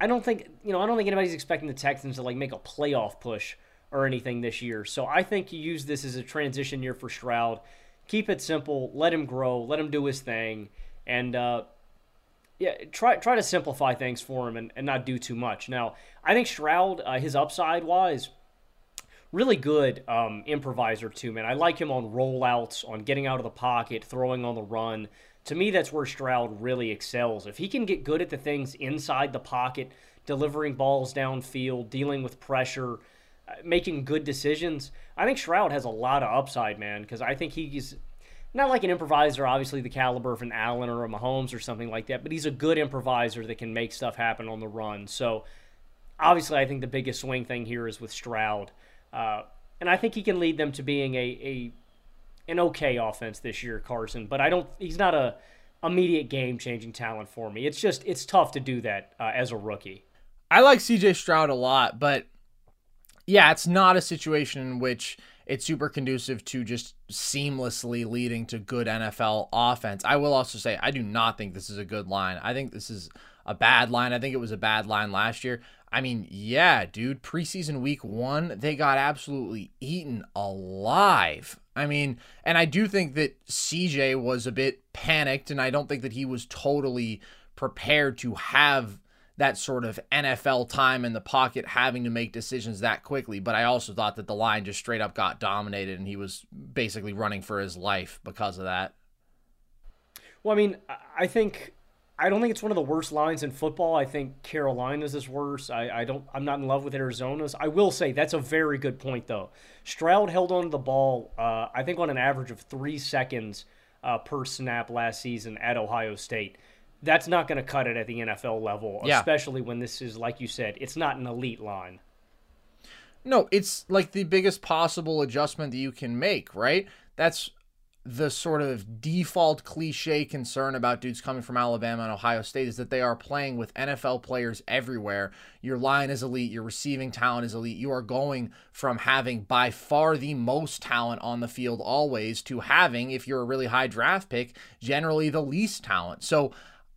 I don't think you know. I don't think anybody's expecting the Texans to like make a playoff push or anything this year. So I think you use this as a transition year for Stroud. Keep it simple. Let him grow. Let him do his thing, and uh, yeah, try try to simplify things for him and, and not do too much. Now, I think Stroud, uh, his upside wise, really good um, improviser too, man. I like him on rollouts, on getting out of the pocket, throwing on the run. To me, that's where Stroud really excels. If he can get good at the things inside the pocket, delivering balls downfield, dealing with pressure, making good decisions, I think Stroud has a lot of upside, man. Because I think he's not like an improviser, obviously the caliber of an Allen or a Mahomes or something like that, but he's a good improviser that can make stuff happen on the run. So obviously, I think the biggest swing thing here is with Stroud, uh, and I think he can lead them to being a, a an okay offense this year, Carson. But I don't. He's not a immediate game changing talent for me. It's just it's tough to do that uh, as a rookie. I like CJ Stroud a lot, but yeah, it's not a situation in which it's super conducive to just seamlessly leading to good NFL offense. I will also say I do not think this is a good line. I think this is a bad line. I think it was a bad line last year. I mean, yeah, dude, preseason week one, they got absolutely eaten alive. I mean, and I do think that CJ was a bit panicked, and I don't think that he was totally prepared to have that sort of NFL time in the pocket, having to make decisions that quickly. But I also thought that the line just straight up got dominated, and he was basically running for his life because of that. Well, I mean, I think I don't think it's one of the worst lines in football. I think Carolina's is worse. I, I don't. I'm not in love with Arizona's. I will say that's a very good point, though. Stroud held on to the ball. Uh, I think on an average of three seconds uh, per snap last season at Ohio State. That's not going to cut it at the NFL level, Yeah. especially when this is, like you said, it's not an elite line. No, it's like the biggest possible adjustment that you can make, right? That's the sort of default cliche concern about dudes coming from Alabama and Ohio State is that they are playing with NFL players everywhere. Your line is elite, your receiving talent is elite. You are going from having by far the most talent on the field always to having, if you're a really high draft pick, generally the least talent. So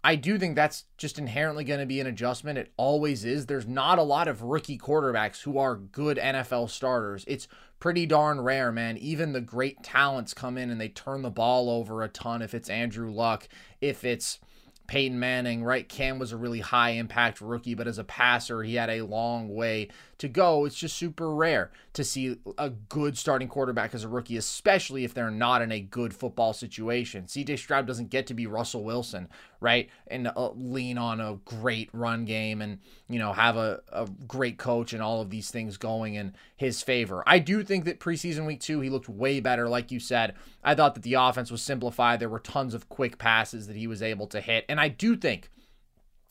I do think that's just inherently going to be an adjustment. It always is. There's not a lot of rookie quarterbacks who are good NFL starters. It's pretty darn rare, man. Even the great talents come in and they turn the ball over a ton. If it's Andrew Luck, if it's Peyton Manning, right? Cam was a really high impact rookie, but as a passer, he had a long way to go. It's just super rare to see a good starting quarterback as a rookie, especially if they're not in a good football situation. CJ Stroud doesn't get to be Russell Wilson, right? And uh, lean on a great run game and, you know, have a, a great coach and all of these things going in his favor. I do think that preseason week two, he looked way better. Like you said, I thought that the offense was simplified. There were tons of quick passes that he was able to hit. And I do think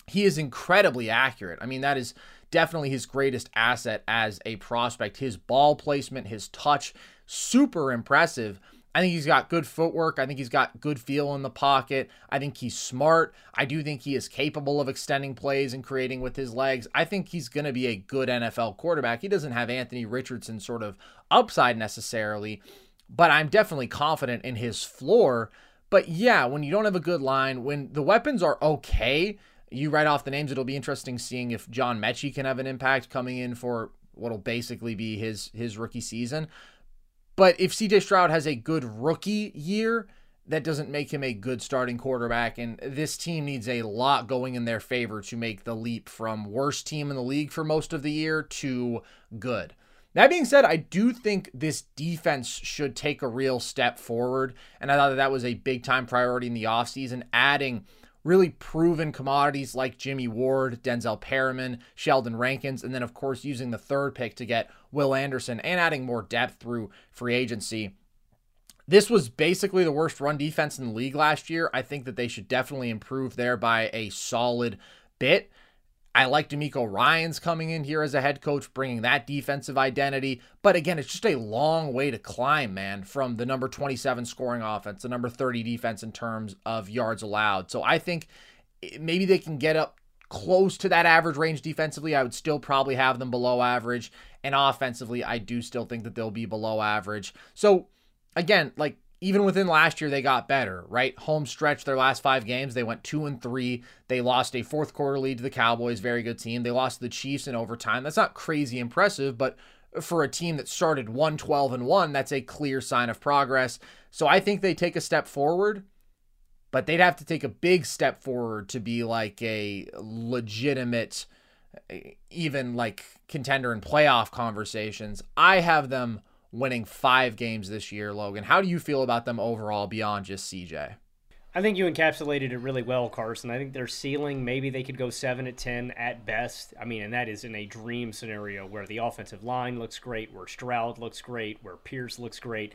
he is incredibly accurate. I mean, that is definitely his greatest asset as a prospect. His ball placement, his touch, super impressive. I think he's got good footwork. I think he's got good feel in the pocket. I think he's smart. I do think he is capable of extending plays and creating with his legs. I think he's going to be a good NFL quarterback. He doesn't have Anthony Richardson sort of upside necessarily, but I'm definitely confident in his floor. But yeah, when you don't have a good line, when the weapons are okay, you write off the names. It'll be interesting seeing if John Metchie can have an impact coming in for what'll basically be his his rookie season. But if CJ Stroud has a good rookie year, that doesn't make him a good starting quarterback. And this team needs a lot going in their favor to make the leap from worst team in the league for most of the year to good. That being said, I do think this defense should take a real step forward. And I thought that that was a big time priority in the offseason, adding really proven commodities like Jimmy Ward, Denzel Perryman, Sheldon Rankins, and then, of course, using the third pick to get Will Anderson and adding more depth through free agency. This was basically the worst run defense in the league last year. I think that they should definitely improve there by a solid bit. I like DeMeco Ryans coming in here as a head coach, bringing that defensive identity. But again, it's just a long way to climb, man, from the number 27 scoring offense, the number 30 defense in terms of yards allowed. So I think maybe they can get up close to that average range defensively. I would still probably have them below average. And offensively, I do still think that they'll be below average. So again, like even within last year they got better right? Home stretch their last five games they went two and three. They lost a fourth quarter lead to the cowboys very good team. They lost to the chiefs in overtime. That's not crazy impressive but for a team that started 112 and 1 that's a clear sign of progress. So i think they take a step forward but they'd have to take a big step forward to be like a legitimate even like contender in playoff conversations. I have them winning five games this year, Logan. How do you feel about them overall beyond just CJ? I think you encapsulated it really well, Carson. I think their ceiling, maybe they could go 7 at 10 at best. I mean, and that is in a dream scenario where the offensive line looks great, where Stroud looks great, where Pierce looks great.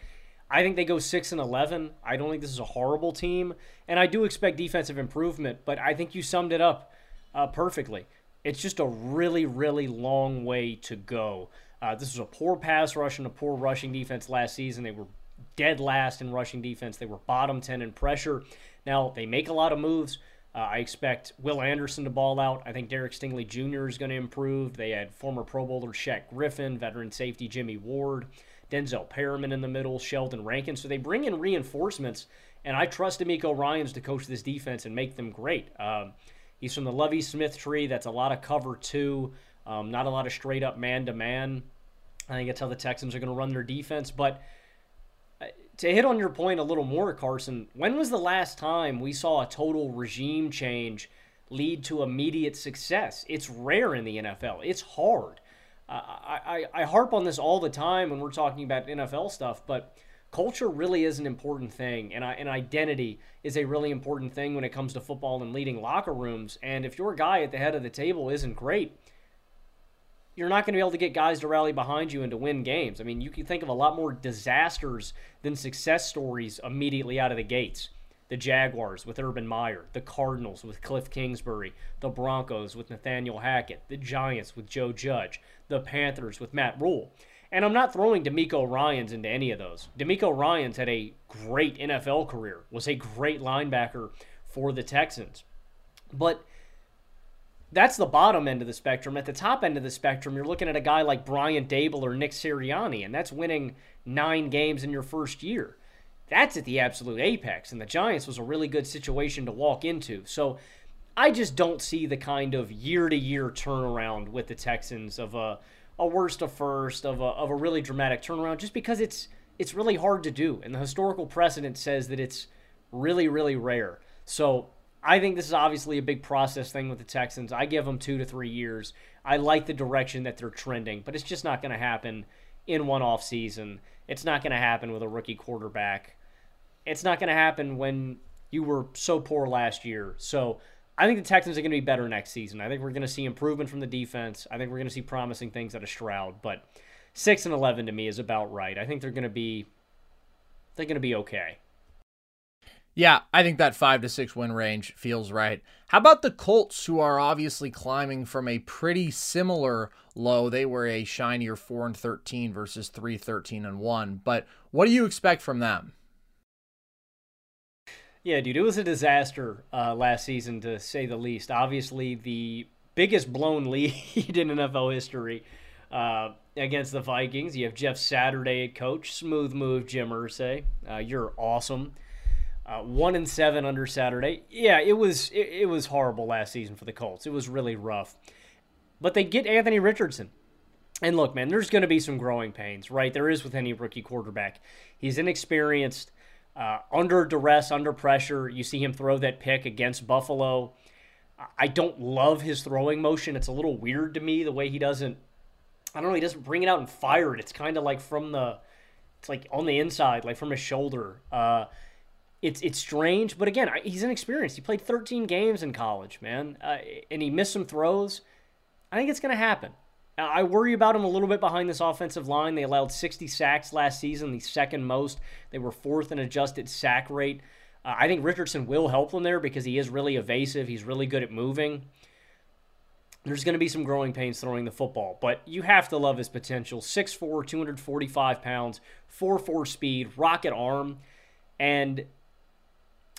I think they go 6 and 11. I don't think this is a horrible team, and I do expect defensive improvement, but I think you summed it up uh, perfectly. It's just a really, really long way to go. Uh, this was a poor pass rush and a poor rushing defense last season. They were dead last in rushing defense. They were bottom 10 in pressure. Now, they make a lot of moves. Uh, I expect Will Anderson to ball out. I think Derek Stingley Jr. is going to improve. They had former Pro Bowler Shaq Griffin, veteran safety Jimmy Ward, Denzel Perryman in the middle, Sheldon Rankin. So they bring in reinforcements, and I trust DeMeco Ryans to coach this defense and make them great. Um, he's from the Lovie Smith tree. That's a lot of cover two, um, not a lot of straight up man to man. I think that's how the Texans are going to run their defense. But to hit on your point a little more, Carson, when was the last time we saw a total regime change lead to immediate success? It's rare in the NFL. It's hard. Uh, I, I, I harp on this all the time when we're talking about NFL stuff, but culture really is an important thing, and, I, and identity is a really important thing when it comes to football and leading locker rooms. And if your guy at the head of the table isn't great, you're not going to be able to get guys to rally behind you and to win games. I mean, you can think of a lot more disasters than success stories immediately out of the gates. The Jaguars with Urban Meyer, the Cardinals with Cliff Kingsbury, the Broncos with Nathaniel Hackett, the Giants with Joe Judge, the Panthers with Matt Rhule. And I'm not throwing DeMeco Ryans into any of those. DeMeco Ryans had a great NFL career, was a great linebacker for the Texans. But that's the bottom end of the spectrum. At the top end of the spectrum, you're looking at a guy like Brian Daboll or Nick Sirianni, and that's winning nine games in your first year. That's at the absolute apex, and the Giants was a really good situation to walk into. So I just don't see the kind of year to year turnaround with the Texans of a, a worst to first, of a, of a really dramatic turnaround, just because it's it's really hard to do. And the historical precedent says that it's really, really rare. So I think this is obviously a big process thing with the Texans. I give them two to three years. I like the direction that they're trending, but it's just not going to happen in one off season. It's not going to happen with a rookie quarterback. It's not going to happen when you were so poor last year. So I think the Texans are going to be better next season. I think we're going to see improvement from the defense. I think we're going to see promising things out of Stroud, but six and eleven to me is about right. I think they're going to be they're going to be okay. Yeah, I think that five to six win range feels right. How about the Colts, who are obviously climbing from a pretty similar low? They were a shinier four and thirteen versus three thirteen and one. But what do you expect from them? Yeah, dude, it was a disaster uh, last season to say the least. Obviously, the biggest blown lead in NFL history uh, against the Vikings. You have Jeff Saturday at coach, smooth move, Jim Irsay. Uh, you're awesome. Uh, one and seven under Saturday. Yeah, it was it, it, was horrible last season for the Colts. It was really rough. But they get Anthony Richardson. And look, man, there's going to be some growing pains, right? There is with any rookie quarterback. He's inexperienced, uh, under duress, under pressure. You see him throw that pick against Buffalo. I don't love his throwing motion. It's a little weird to me the way he doesn't. I don't know. He doesn't bring it out and fire it. It's kind of like from the. It's like on the inside, like from his shoulder. Uh, it's it's strange, but again, he's inexperienced. He played 13 games in college, man, uh, and he missed some throws. I think it's going to happen. I worry about him a little bit behind this offensive line. They allowed 60 sacks last season, the second most. They were fourth in adjusted sack rate. Uh, I think Richardson will help them there because he is really evasive. He's really good at moving. There's going to be some growing pains throwing the football, but you have to love his potential. 6'4, 245 pounds, 4'4 speed, rocket arm. And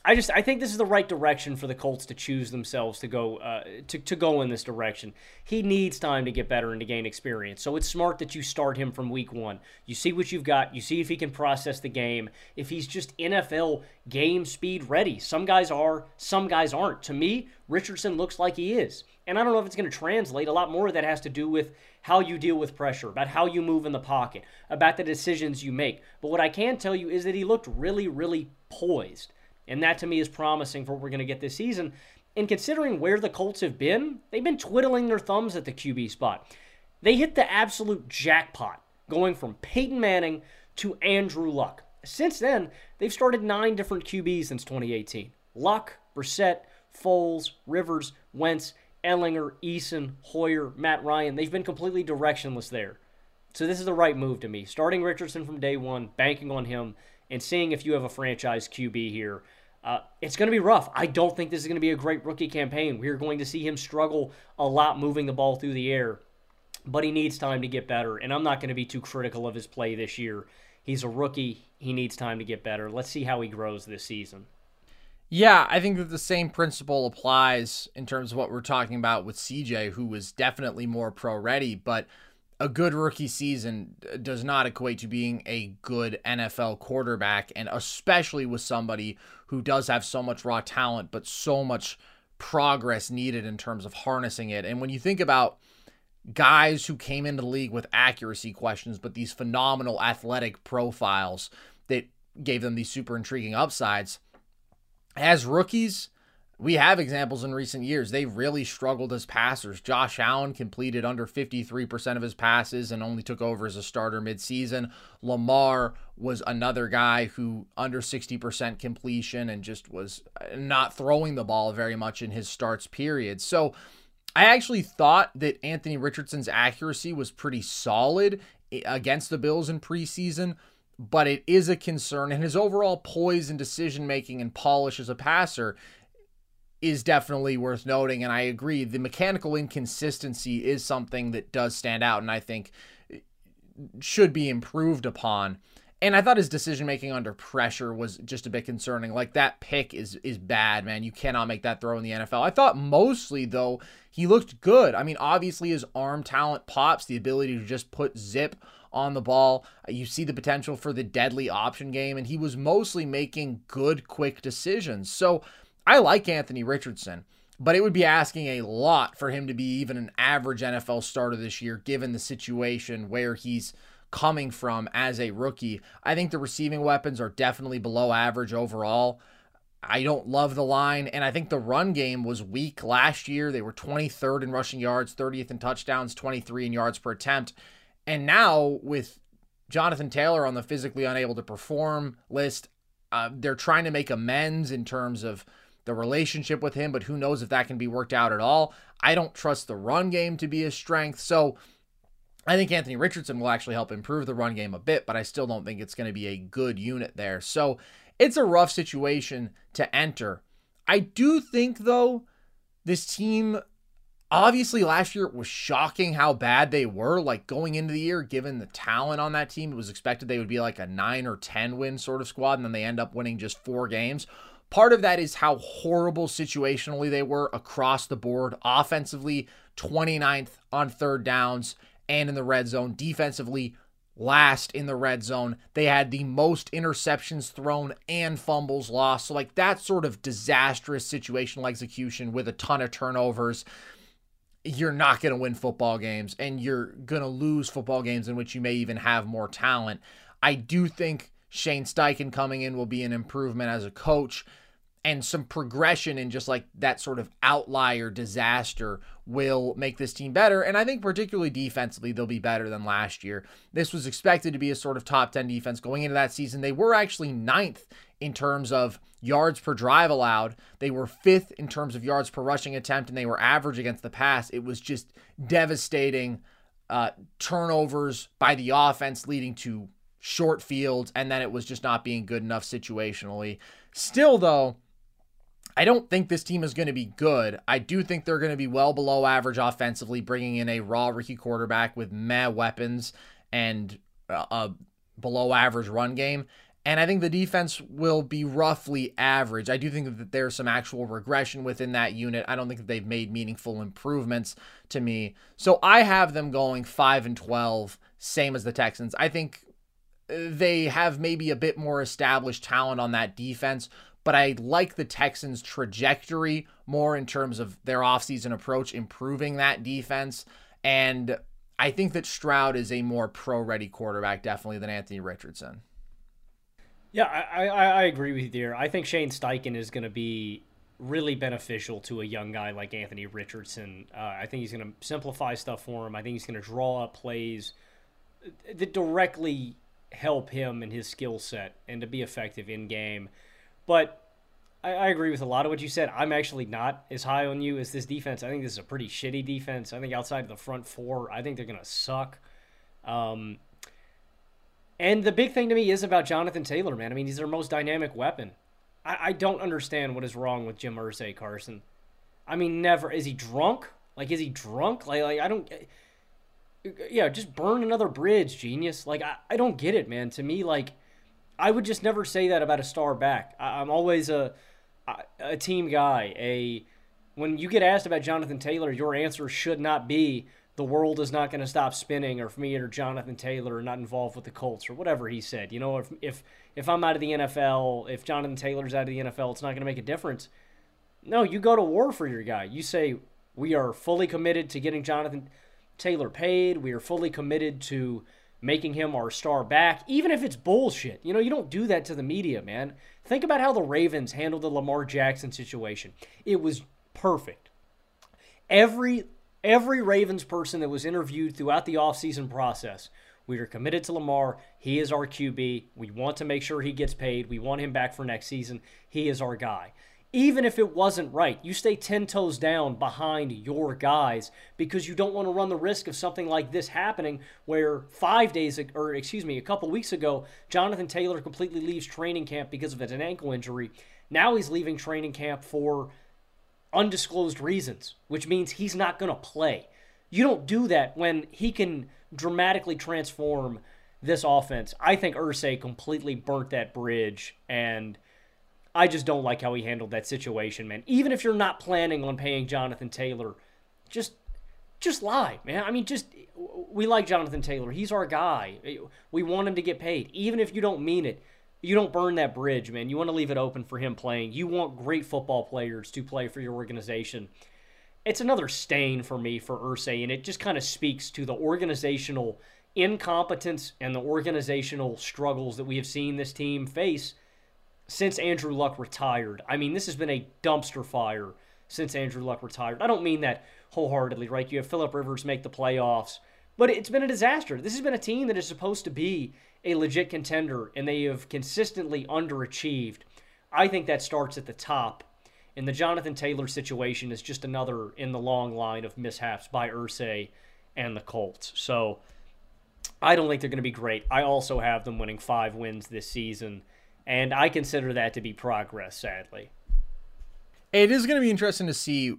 I just I think this is the right direction for the Colts to choose themselves to go uh, to to go in this direction. He needs time to get better and to gain experience. So it's smart that you start him from week one. You see what you've got. You see if he can process the game. If he's just NFL game speed ready. Some guys are. Some guys aren't. To me, Richardson looks like he is. And I don't know if it's going to translate. A lot more of that has to do with how you deal with pressure, about how you move in the pocket, about the decisions you make. But what I can tell you is that he looked really, really poised. And that to me is promising for what we're going to get this season. And considering where the Colts have been, they've been twiddling their thumbs at the QB spot. They hit the absolute jackpot going from Peyton Manning to Andrew Luck. Since then, they've started nine different QBs since 2018. Luck, Brissett, Foles, Rivers, Wentz, Ehlinger, Eason, Hoyer, Matt Ryan. They've been completely directionless there. So this is the right move to me. Starting Richardson from day one, banking on him, and seeing if you have a franchise QB here. Uh, it's going to be rough. I don't think this is going to be a great rookie campaign. We're going to see him struggle a lot moving the ball through the air, but he needs time to get better. And I'm not going to be too critical of his play this year. He's a rookie. He needs time to get better. Let's see how he grows this season. Yeah, I think that the same principle applies in terms of what we're talking about with CJ, who was definitely more pro ready, but a good rookie season does not equate to being a good NFL quarterback, and especially with somebody who does have so much raw talent, but so much progress needed in terms of harnessing it. And when you think about guys who came into the league with accuracy questions, but these phenomenal athletic profiles that gave them these super intriguing upsides, as rookies, we have examples in recent years. They've really struggled as passers. Josh Allen completed under 53% of his passes and only took over as a starter midseason. Lamar was another guy who under 60% completion and just was uh, not throwing the ball very much in his starts period. So I actually thought that Anthony Richardson's accuracy was pretty solid eh, against the Bills in preseason, but it is a concern. And his overall poise and decision making and polish as a passer is definitely worth noting. And I agree, the mechanical inconsistency is something that does stand out and I think eh, should be improved upon. And I thought his decision making under pressure was just a bit concerning. Like that pick is is bad, man. You cannot make that throw in the NFL. I thought mostly though he looked good. I mean, obviously his arm talent pops, the ability to just put zip on the ball. You see the potential for the deadly option game, and he was mostly making good, quick decisions. So I like Anthony Richardson, but it would be asking a lot for him to be even an average NFL starter this year, given the situation where he's coming from as a rookie. I think the receiving weapons are definitely below average overall. I don't love the line, and I think the run game was weak last year. They were 23rd in rushing yards, 30th in touchdowns, 23 in yards per attempt. And now with Jonathan Taylor on the physically unable to perform list, uh, they're trying to make amends in terms of the relationship with him, but who knows if that can be worked out at all. I don't trust the run game to be his strength. So I think Anthony Richardson will actually help improve the run game a bit, but I still don't think it's going to be a good unit there. So it's a rough situation to enter. I do think, though, this team obviously last year it was shocking how bad they were like going into the year given the talent on that team it was expected they would be like a 9 or 10 win sort of squad and then they end up winning just 4 games Part of that is how horrible situationally they were across the board. Offensively, 29th on third downs and in the red zone. Defensively, last in the red zone. They had the most interceptions thrown and fumbles lost. So, like, that sort of disastrous situational execution with a ton of turnovers. You're not going to win football games and you're going to lose football games in which you may even have more talent. I do think Shane Steichen coming in will be an improvement as a coach and some progression and just like that sort of outlier disaster will make this team better. And I think, particularly defensively, they'll be better than last year. This was expected to be a sort of top 10 defense going into that season. They were actually ninth in terms of yards per drive allowed. They were fifth in terms of yards per rushing attempt, and they were average against the pass. It was just devastating uh, turnovers by the offense, leading to short fields, and then it was just not being good enough situationally. Still, though, I don't think this team is going to be good. I do think they're going to be well below average offensively, bringing in a raw rookie quarterback with meh weapons and a below average run game. And I think the defense will be roughly average. I do think that there's some actual regression within that unit. I don't think that they've made meaningful improvements to me. So I have them going 5 and 12, same as the Texans. I think uh, they have maybe a bit more established talent on that defense, but I like the Texans' trajectory more in terms of their offseason approach, improving that defense. And I think that Stroud is a more pro ready quarterback, definitely, than Anthony Richardson. Yeah, I, I, I agree with you there. I think Shane Steichen is going to be really beneficial to a young guy like Anthony Richardson. Uh, I think he's going to simplify stuff for him. I think he's going to draw up plays that directly help him and his skill set and to be effective in game. But I, I, agree with a lot of what you said. I'm actually not as high on you as this defense. I think this is a pretty shitty defense. I think outside of the front four, I think they're going to suck. Um, and the big thing to me is about Jonathan Taylor, man. I mean, he's their most dynamic weapon. I, I don't understand what is wrong with Jim Irsay, Carson. I mean, never. Is he drunk? Like, is he drunk? Like, like I don't. Yeah, just burn another bridge, genius. Like, I, I don't get it, man. To me, like, I would just never say that about a star back. I, I'm always a a team guy. A when you get asked about Jonathan Taylor, your answer should not be the world is not going to stop spinning, or if me or Jonathan Taylor are not involved with the Colts, or whatever he said. You know, if if if I'm out of the NFL, if Jonathan Taylor's out of the NFL, it's not going to make a difference. No, you go to war for your guy. You say we are fully committed to getting Jonathan Taylor paid. We are fully committed to making him our star back, even if it's bullshit. You know, you don't do that to the media, man. Think about how the Ravens handled the Lamar Jackson situation. It was perfect. Every every Ravens person that was interviewed throughout the offseason process, we are committed to Lamar. He is our QB. We want to make sure he gets paid. We want him back for next season. He is our guy even if it wasn't right, you stay 10 toes down behind your guys because you don't want to run the risk of something like this happening where five days, or excuse me, a couple weeks ago, Jonathan Taylor completely leaves training camp because of an ankle injury. Now he's leaving training camp for undisclosed reasons, which means he's not going to play. You don't do that when he can dramatically transform this offense. I think Irsay completely burnt that bridge and – I just don't like how he handled that situation, man. Even if you're not planning on paying Jonathan Taylor, just just lie, man. I mean, just we like Jonathan Taylor. He's our guy. We want him to get paid. Even if you don't mean it, you don't burn that bridge, man. You want to leave it open for him playing. You want great football players to play for your organization. It's another stain for me for Irsay, and it just kind of speaks to the organizational incompetence and the organizational struggles that we have seen this team face since Andrew Luck retired. I mean, this has been a dumpster fire since Andrew Luck retired. I don't mean that wholeheartedly, right? You have Philip Rivers make the playoffs, but it's been a disaster. This has been a team that is supposed to be a legit contender, and they have consistently underachieved. I think that starts at the top. And the Jonathan Taylor situation is just another in the long line of mishaps by Irsay and the Colts. So I don't think they're going to be great. I also have them winning five wins this season and I consider that to be progress, sadly. It is going to be interesting to see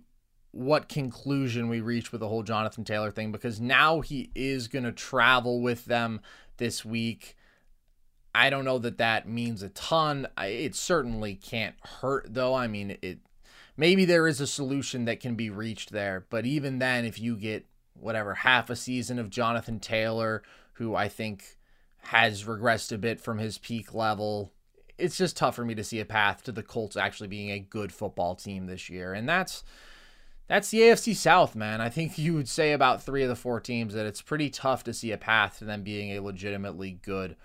what conclusion we reach with the whole Jonathan Taylor thing because now he is going to travel with them this week. I don't know that that means a ton. It certainly can't hurt though. I mean, it maybe there is a solution that can be reached there, but even then if you get whatever half a season of Jonathan Taylor who I think has regressed a bit from his peak level, it's just tough for me to see a path to the Colts actually being a good football team this year. And that's that's the AFC South, man. I think you would say about 3 of the 4 teams that it's pretty tough to see a path to them being a legitimately good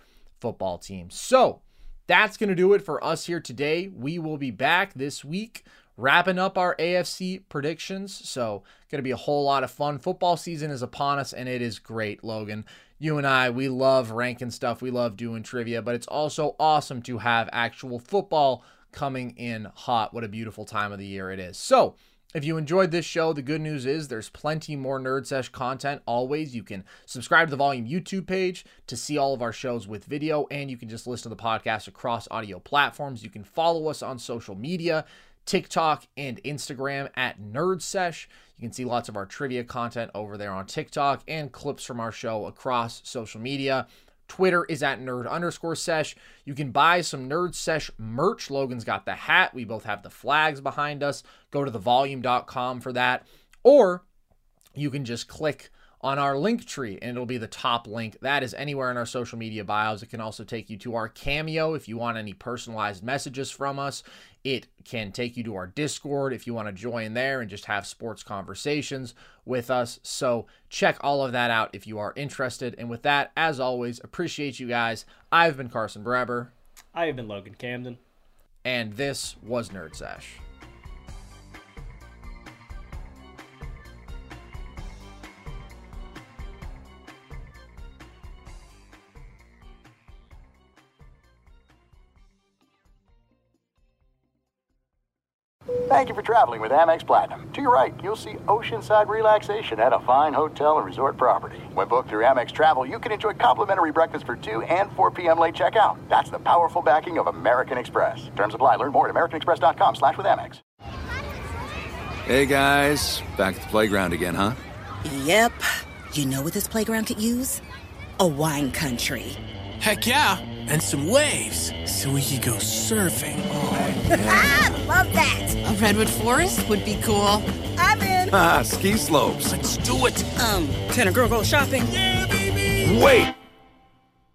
football team. So, that's going to do it for us here today. We will be back this week wrapping up our AFC predictions. So, going to be a whole lot of fun. Football season is upon us, and it is great, Logan you and I, we love ranking stuff. We love doing trivia, but it's also awesome to have actual football coming in hot. What a beautiful time of the year it is. So, if you enjoyed this show, the good news is there's plenty more Nerd Sesh content. Always, you can subscribe to the Volume YouTube page to see all of our shows with video, and you can just listen to the podcast across audio platforms. You can follow us on social media TikTok and Instagram at Nerd Sesh. You can see lots of our trivia content over there on TikTok and clips from our show across social media. Twitter is at nerd underscore sesh. You can buy some nerd sesh merch. Logan's got the hat. We both have the flags behind us. Go to thevolume.com for that. Or you can just click on our link tree and it'll be the top link. That is anywhere in our social media bios. It can also take you to our Cameo if you want any personalized messages from us. It can take you to our Discord if you want to join there and just have sports conversations with us. So check all of that out if you are interested. And with that, as always, appreciate you guys. I've been Carson Brabber. I have been Logan Camden. And this was Nerd Sesh. Thank you for traveling with Amex Platinum. To your right, you'll see oceanside relaxation at a fine hotel and resort property. When booked through Amex Travel, you can enjoy complimentary breakfast for 2 and 4 p.m. late checkout. That's the powerful backing of American Express. Terms apply. Learn more at americanexpress.com slash with Amex. Hey, guys. Back at the playground again, huh? Yep. You know what this playground could use? A wine country. Heck yeah. And some waves so we could go surfing. Oh, Ah, love that. A redwood forest would be cool. I'm in. Ah, ski slopes. Let's do it. Um, can a girl go shopping? Yeah, baby. Wait!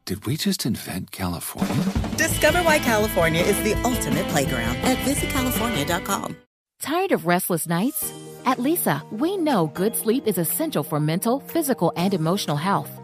Did we just invent California? Discover why California is the ultimate playground at visitcalifornia.com. Tired of restless nights? At Leesa, we know good sleep is essential for mental, physical, and emotional health.